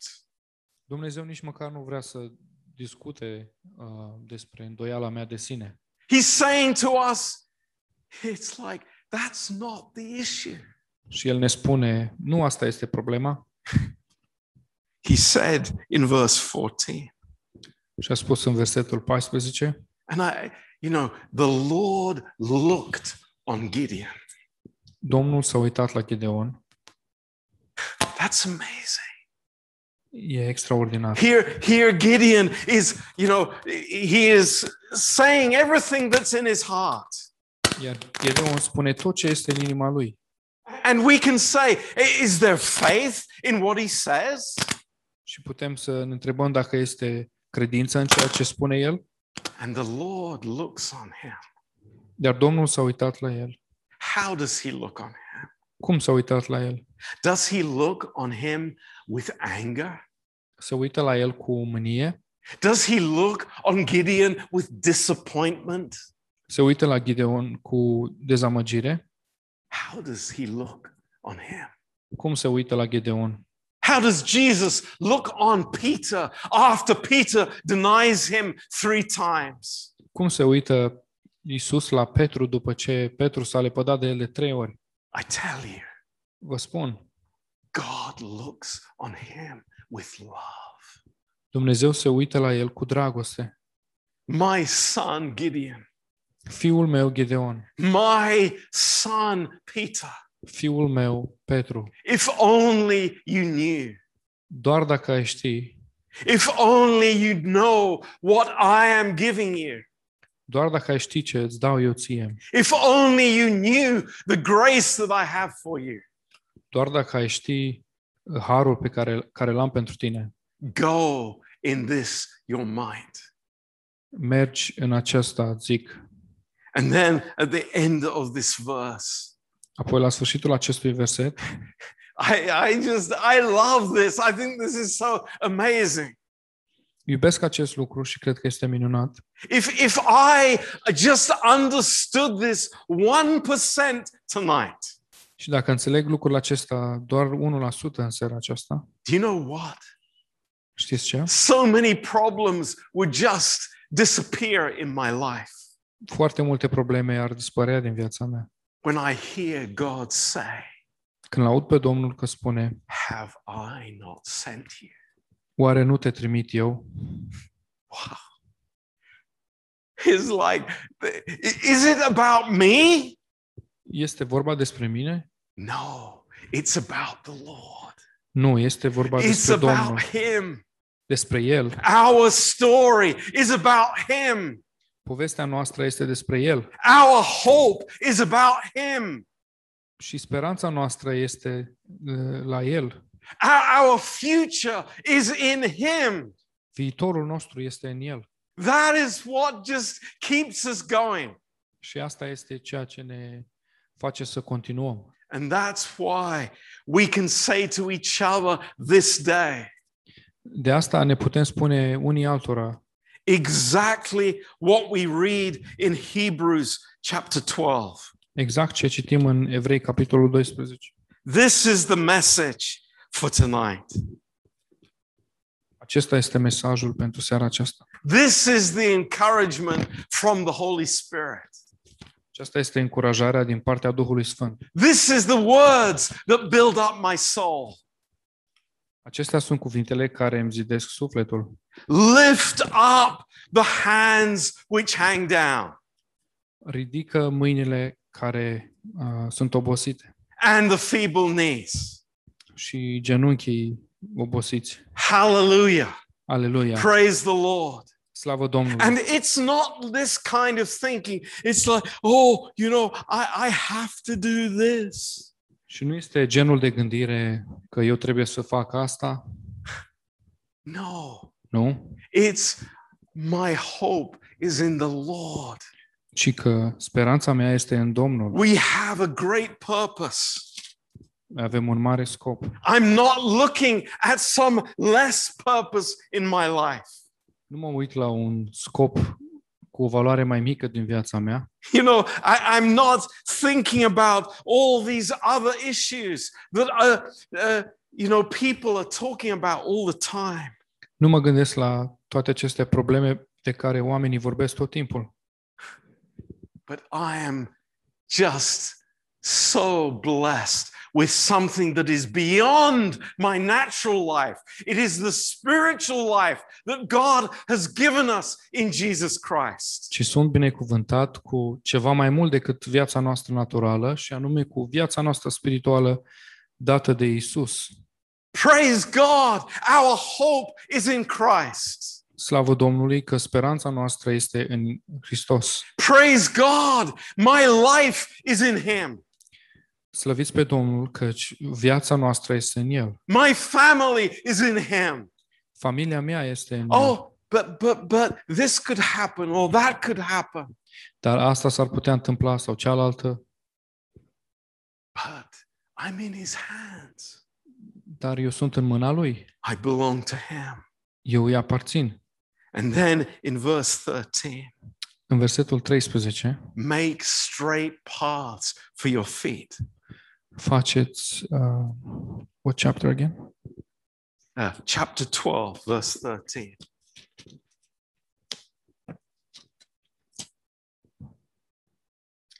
Dumnezeu nici măcar nu vrea să discute uh, despre îndoiala mea de sine. He's saying to us, it's like, that's not the issue. Și El ne spune, nu asta este problema. <laughs> He said in verse 14, Și a spus în versetul 14, and I, you know, the Lord looked on Gideon. Domnul s-a uitat la Gedeon. That's amazing. E extraordinar. Here, here Gideon is, you know, he is saying everything that's in his heart. Iar Gedeon spune tot ce este în inima lui. And we can say, is there faith in what he says? Și putem să ne întrebăm dacă este credință în ceea ce spune el. And the Lord looks on him. Dar Domnul s-a uitat la el. How does he look on him? Cum s-a uitat la el? Does he look on him with anger? Se uită la el cu mânie? Does he look on Gideon with disappointment? Se uită la Gideon cu dezamăgire? How does he look on him? Cum se uită la Gedeon? How does Jesus look on Peter after Peter denies him three times? Cum se uită Iisus la Petru după ce Petru s-a lepădat de el de trei ori? I tell you, Vă spun, God looks on him with love. Dumnezeu se uită la el cu dragoste. My son Gideon, Fiul meu Gedeon, my son Peter, fiul meu Petru, if only you knew, doar dacă ai ști, if only you'd know what I am giving you, doar dacă ai ști ce îți dau eu ție, if only you knew the grace that I have for you. doar dacă ai ști uh, harul pe care, care l-am pentru tine, Go in this your mind. mergi în aceasta, zic. And then at the end of this verse, Apoi, la sfârșitul acestui verset, <laughs> I, I just, I love this. I think this is so amazing. iubesc acest lucru și cred că este minunat. If, if I just understood this 1% tonight, Și dacă înțeleg lucrul acesta doar 1% în seara aceasta, do you know what? știți ce? So many problems would just disappear in my life Foarte multe probleme ar dispărea din viața mea. when I hear God say, Când aud pe Domnul că spune, Have I not sent you? oare nu te trimit eu? Wow. It's like, is it about me? Este vorba despre mine? No, it's about the Lord. Nu, este vorba It's despre about Domnul, Him. despre El. Our story is about Him. Povestea noastră este despre El Our hope is about Him. și speranța noastră este uh, la El. Our, our future is in Him. Viitorul nostru este în El. That is what just keeps us going. Și asta este ceea ce ne face să continuăm. And that's why we can say to each other this day De asta ne putem spune unii altora exactly what we read in Hebrews chapter 12. exact ce citim în Evrei, capitolul 12. This is the message for tonight. Acesta este mesajul pentru seara aceasta. This is the encouragement from the Holy Spirit. Aceasta este încurajarea din partea Duhului Sfânt. This is the words that build up my soul. Acestea sunt cuvintele care îmi zidesc sufletul. Lift up the hands which hang down Ridică mâinile care uh, sunt obosite and the feeble knees. și genunchii obosiți. Hallelujah. Aleluia! Praise the Lord. Slavă Domnului! And it's not this kind of thinking. It's like, oh, you know, I, I have to do this. Și nu este genul de gândire că eu trebuie să fac asta, No, nu? it's my hope is in the Lord. Ci că speranța mea este în Domnul. We have a great purpose. Avem un mare scop. I'm not looking at some less purpose in my life. Nu mă uit la un scop cu o valoare mai mică din viața mea. You know, I, I'm not thinking about all these other issues that, uh, uh, you know, people are talking about all the time. Nu mă gândesc la toate aceste probleme de care oamenii vorbesc tot timpul. But I am just so blessed with something that is beyond my natural life. It is the spiritual life that God has given us in Jesus Christ. Ci sunt binecuvântat cu ceva mai mult decât viața noastră naturală și anume cu viața noastră spirituală dată de Isus. Praise God, our hope is in Christ. Slavă Domnului că speranța noastră este în Hristos. Praise God, my life is in Him. Slăviți pe Domnul că viața noastră este în El. My family is in Him. Familia mea este în El. Oh, but but but this could happen or that could happen. Dar asta s-ar putea întâmpla sau cealaltă. But I'm in His hands. Dar eu sunt în mâna Lui. I belong to Him. Eu îi aparțin. And then in verse 13, În versetul 13, make straight paths for your feet. Faceți... Uh, what chapter again? Uh, chapter 12, verse 13.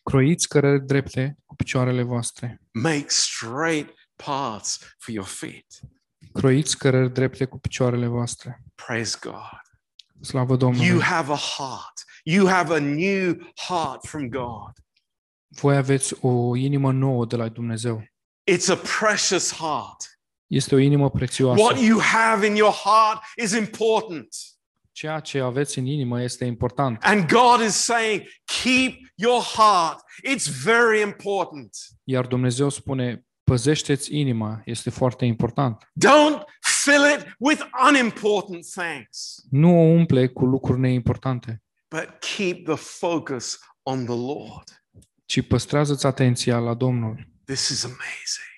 Croiți cărări drepte cu picioarele voastre. Make straight paths for your feet. Croiți cărări drepte cu picioarele voastre. Praise God. Slavă Domnului! You have a heart. You have a new heart from God. Voi aveți o inimă nouă de la Dumnezeu. It's a precious heart. Este o inimă prețioasă. What you have in your heart is important. Ceea ce aveți în inimă este important. And God is saying, keep your heart. It's very important. Iar Dumnezeu spune, păzește-ți inima, este foarte important. Don't fill it with unimportant things, Nu o umple cu lucruri neimportante, but keep the focus on the Lord. Ci păstrează-ți atenția la Domnul. This is amazing.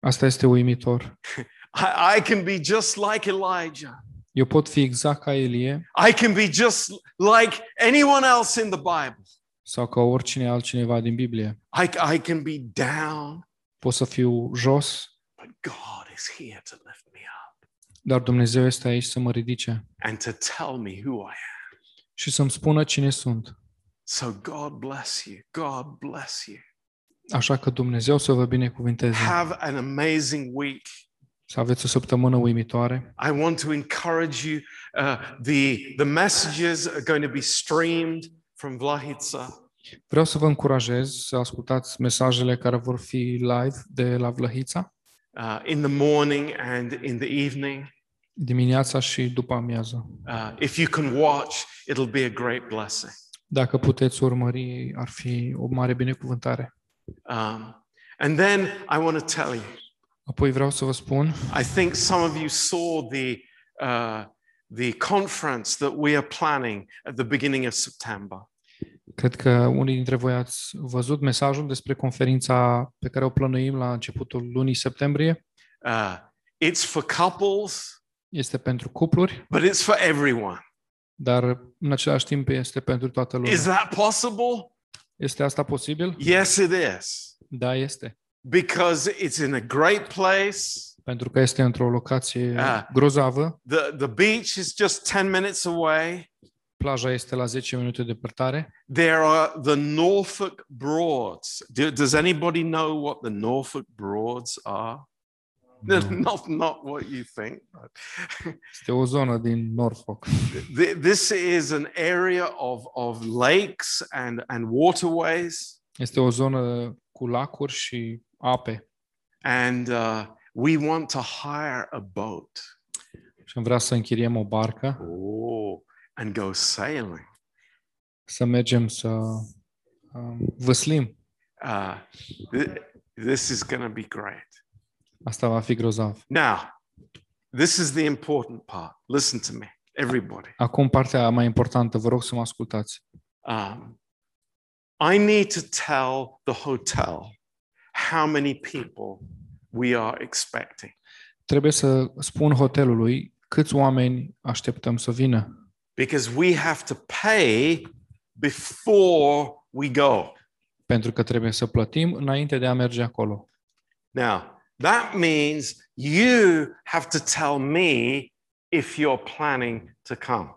Asta este uimitor. <laughs> I, I can be just like Elijah. Eu pot fi exact ca Elie I can be just like anyone else in the Bible. sau ca oricine altcineva din Biblie. I, I can be down, Pot să fiu jos, but God is here to lift me up dar Dumnezeu este aici să mă ridice and to tell me who I am. și să-mi spună cine sunt. So God bless you. God bless you. Așa că Dumnezeu să vă binecuvinteze. Have an amazing week. Să aveți o săptămână uimitoare. I want to encourage you. Uh, the, the messages are going to be streamed from Vlahitsa. Vreau să vă încurajez să ascultați mesajele care vor fi live de la Vlăhița, uh, in the morning and in the evening. dimineața și după amiază. Uh, if you can watch, it'll be a great blessing. Dacă puteți urmări, ar fi o mare binecuvântare. Um, and then I want to tell you, Apoi vreau să vă spun, I think some of you saw the uh, the conference that we are planning at the beginning of September. cred că unii dintre voi ați văzut mesajul despre conferința pe care o plănuim la începutul lunii septembrie. Uh, it's for couples, Este pentru cupluri, but it's for everyone. Dar în același timp este pentru toată lumea. Is that possible? Este asta posibil? Yes, it is. Da, este. Because it's in a great place. Pentru că este într-o locație Ah. grozavă. The, the beach is just 10 minutes away. Plaja este la 10 minute departare. There are the Norfolk Broads. Do, does anybody know what the Norfolk Broads are? Not, not what you think. o zonă din Norfolk. This is an area of, of lakes and, and waterways. Este o zonă cu lacuri și ape. And uh, we want to hire a boat Și am vrea să închiriem o barcă, oh, and go sailing. să mergem să um, văslim. Uh, th- this is going to be great. Asta va fi grozav. Now, this is the important part. Listen to me, everybody. Acum partea mai importantă, vă rog să mă ascultați. Um, I need to tell the hotel how many people we are expecting. Trebuie să spun hotelului câți oameni așteptăm să vină. because we have to pay before we go. Pentru că trebuie să plătim înainte de a merge acolo. Now, that means you have to tell me if you're planning to come.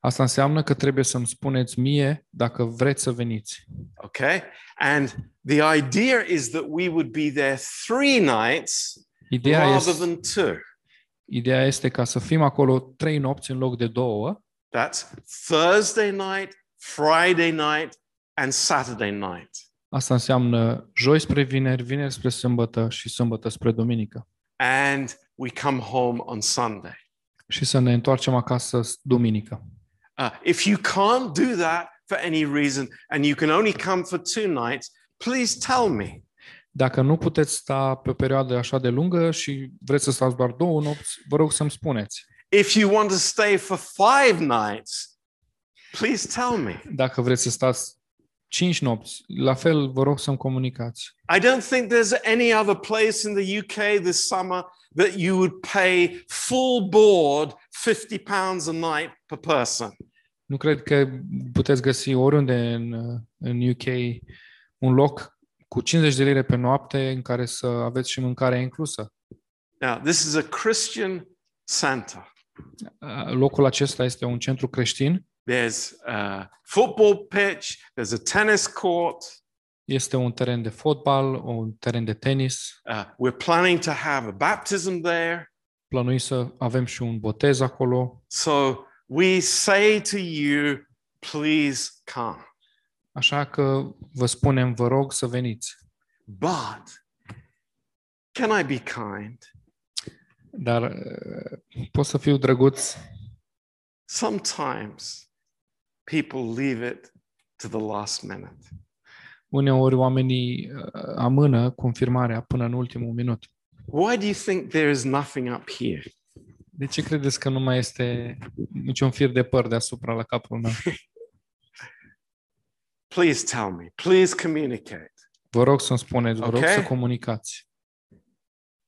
Asta înseamnă că trebuie să-mi spuneți mie dacă vreți să veniți. Okay? And the idea is that we would be there three nights Ideea rather este, than two. ideea este ca să fim acolo trei nopți în loc de două. That's Thursday night, Friday night, and Saturday night. Asta înseamnă joi spre vineri, vineri spre sâmbătă și sâmbătă spre duminică. And we come home on Sunday. Și să ne întoarcem acasă s- duminică. Uh, if you can't do that for any reason and you can only come for two nights, please tell me. Dacă nu puteți sta pe o perioadă așa de lungă și vreți să stați doar două nopți, vă rog să-mi spuneți. If you want to stay for five nights, please tell me. Dacă vreți să stați cinci nopți, la fel vă rog să-mi comunicați. I don't think there's any other place in the UK this summer that you would pay full board 50 pounds a night per person. Nu cred că puteți găsi oriunde în, în UK un loc cu 50 de lire pe noapte în care să aveți și mâncarea inclusă. Now, this is a Christian center. Uh, Locul acesta este un centru creștin, There's a football pitch, there's a tennis court. este un teren de fotbal, un teren de tenis. Uh, we're planning to have a baptism there. Plănuim să avem și un botez acolo. So we say to you, please come. Așa că vă spunem, vă rog să veniți. But can I be kind? Dar uh, pot să fiu drăguț. Sometimes people leave it to the last minute. Uneori oamenii uh, amână confirmarea până în ultimul minut. Why do you think there is nothing up here? De ce credeți că nu mai este niciun fir de păr deasupra la capul meu? <laughs> Please tell me. Please communicate. Vă rog să-mi spuneți, vă rog Ok. să comunicați.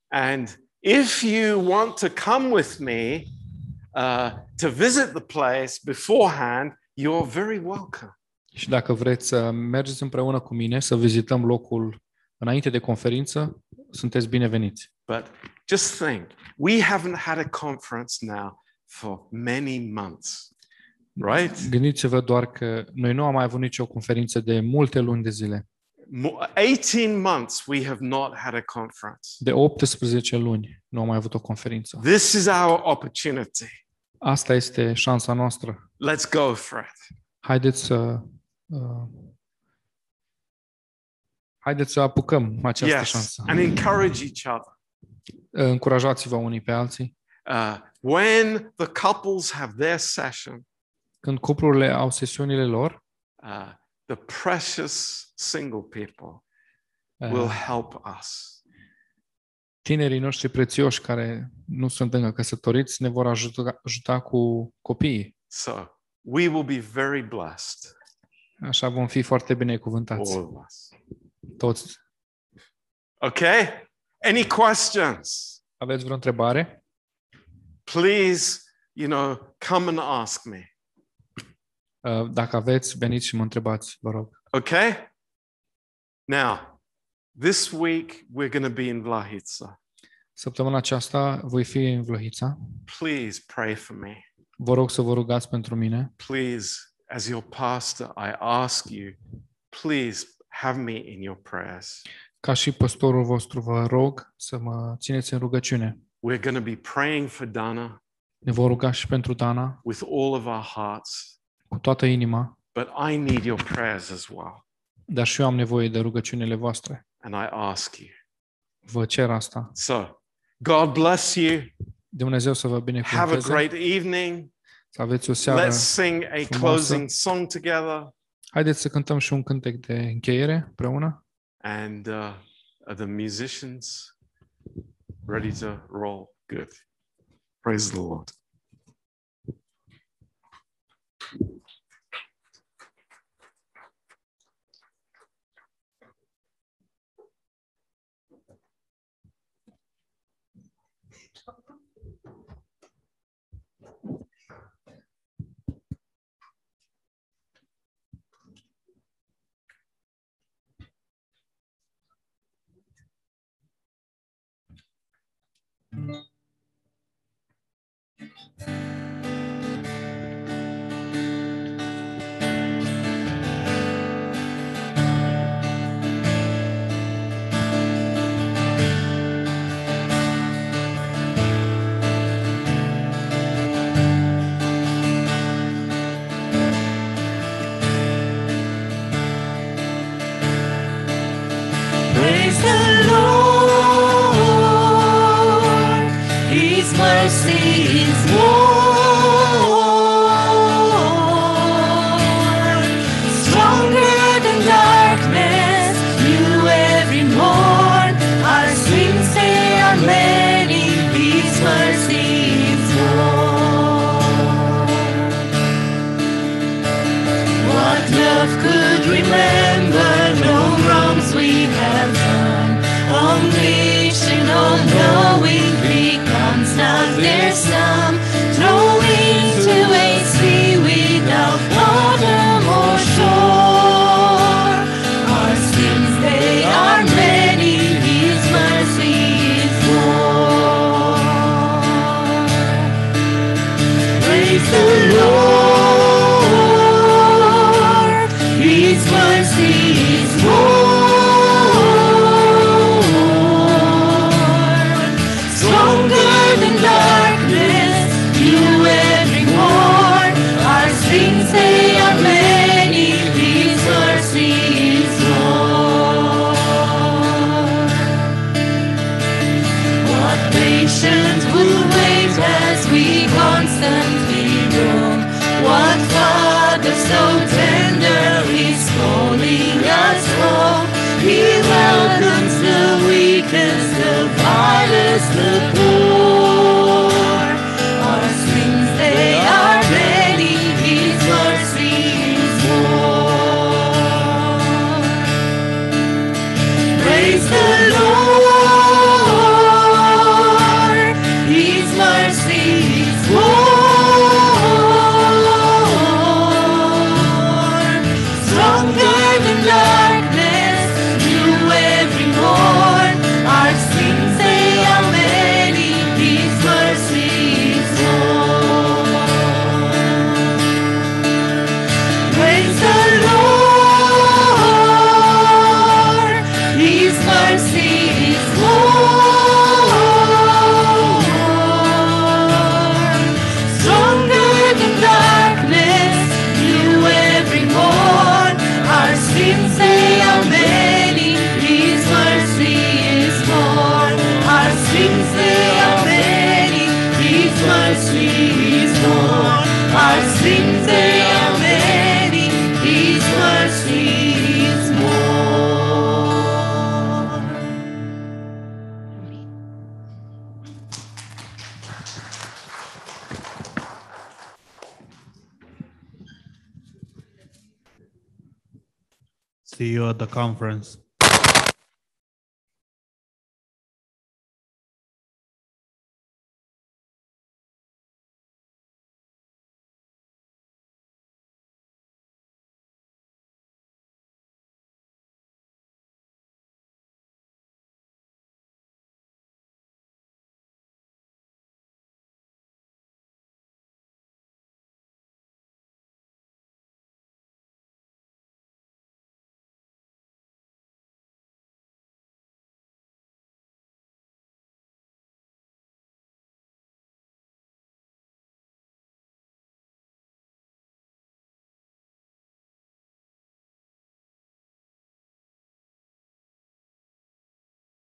And if you want to come with me uh, to visit the place beforehand, you're very welcome. Și dacă vreți să mergeți împreună cu mine să vizităm locul înainte de conferință, sunteți bineveniți. But just think, we haven't had a conference now for many months, right? Gândiți-vă doar că noi nu am mai avut nicio conferință de multe luni de zile. Mo- 18 months we have not had a conference. De 18 luni nu am mai avut o conferință. This is our opportunity. Asta este șansa noastră. Let's go for it. Haideți să uh, haideți să apucăm această yes, șansă. and encourage each other. Încurajați-vă unii pe alții. Uh, when the couples have their session, Când cuplurile au sesiunile lor, uh, the precious single people uh, will help us. tinerii noștri prețioși care nu sunt încă căsătoriți ne vor ajuta, ajuta cu copiii. So we will be very blessed, Așa vom fi foarte binecuvântați, all of us. toți. Okay? Any questions? Aveți vreo întrebare? Please, you know, come and ask me. Uh, Dacă aveți, veniți și mă întrebați, vă rog. Okay? Now, this week we're going to be in Vlahitsa. Săptămâna aceasta voi fi în Vlăhița. Please pray for me. Vă rog să vă rugați pentru mine. Please, as your pastor, I ask you, please have me in your prayers. Ca și păstorul vostru vă rog să mă țineți în rugăciune. We're going to be praying for Dana Ne vom ruga și pentru Dana with all of our hearts, cu toată inima, but I need your prayers as well. dar și eu am nevoie de rugăciunile voastre. And I ask you. Vă cer asta. So, God bless you. Dumnezeu să vă Have a binecuvânteze. great evening. Să aveți o seară. Let's sing a frumoasă. closing song together. Haideți să cântăm și un cântec de încheiere împreună. And uh, are the musicians ready to roll? Good. Praise the Lord. So tender is calling us home? He welcomes the weakest, the vilest, the poor. See you at the conference.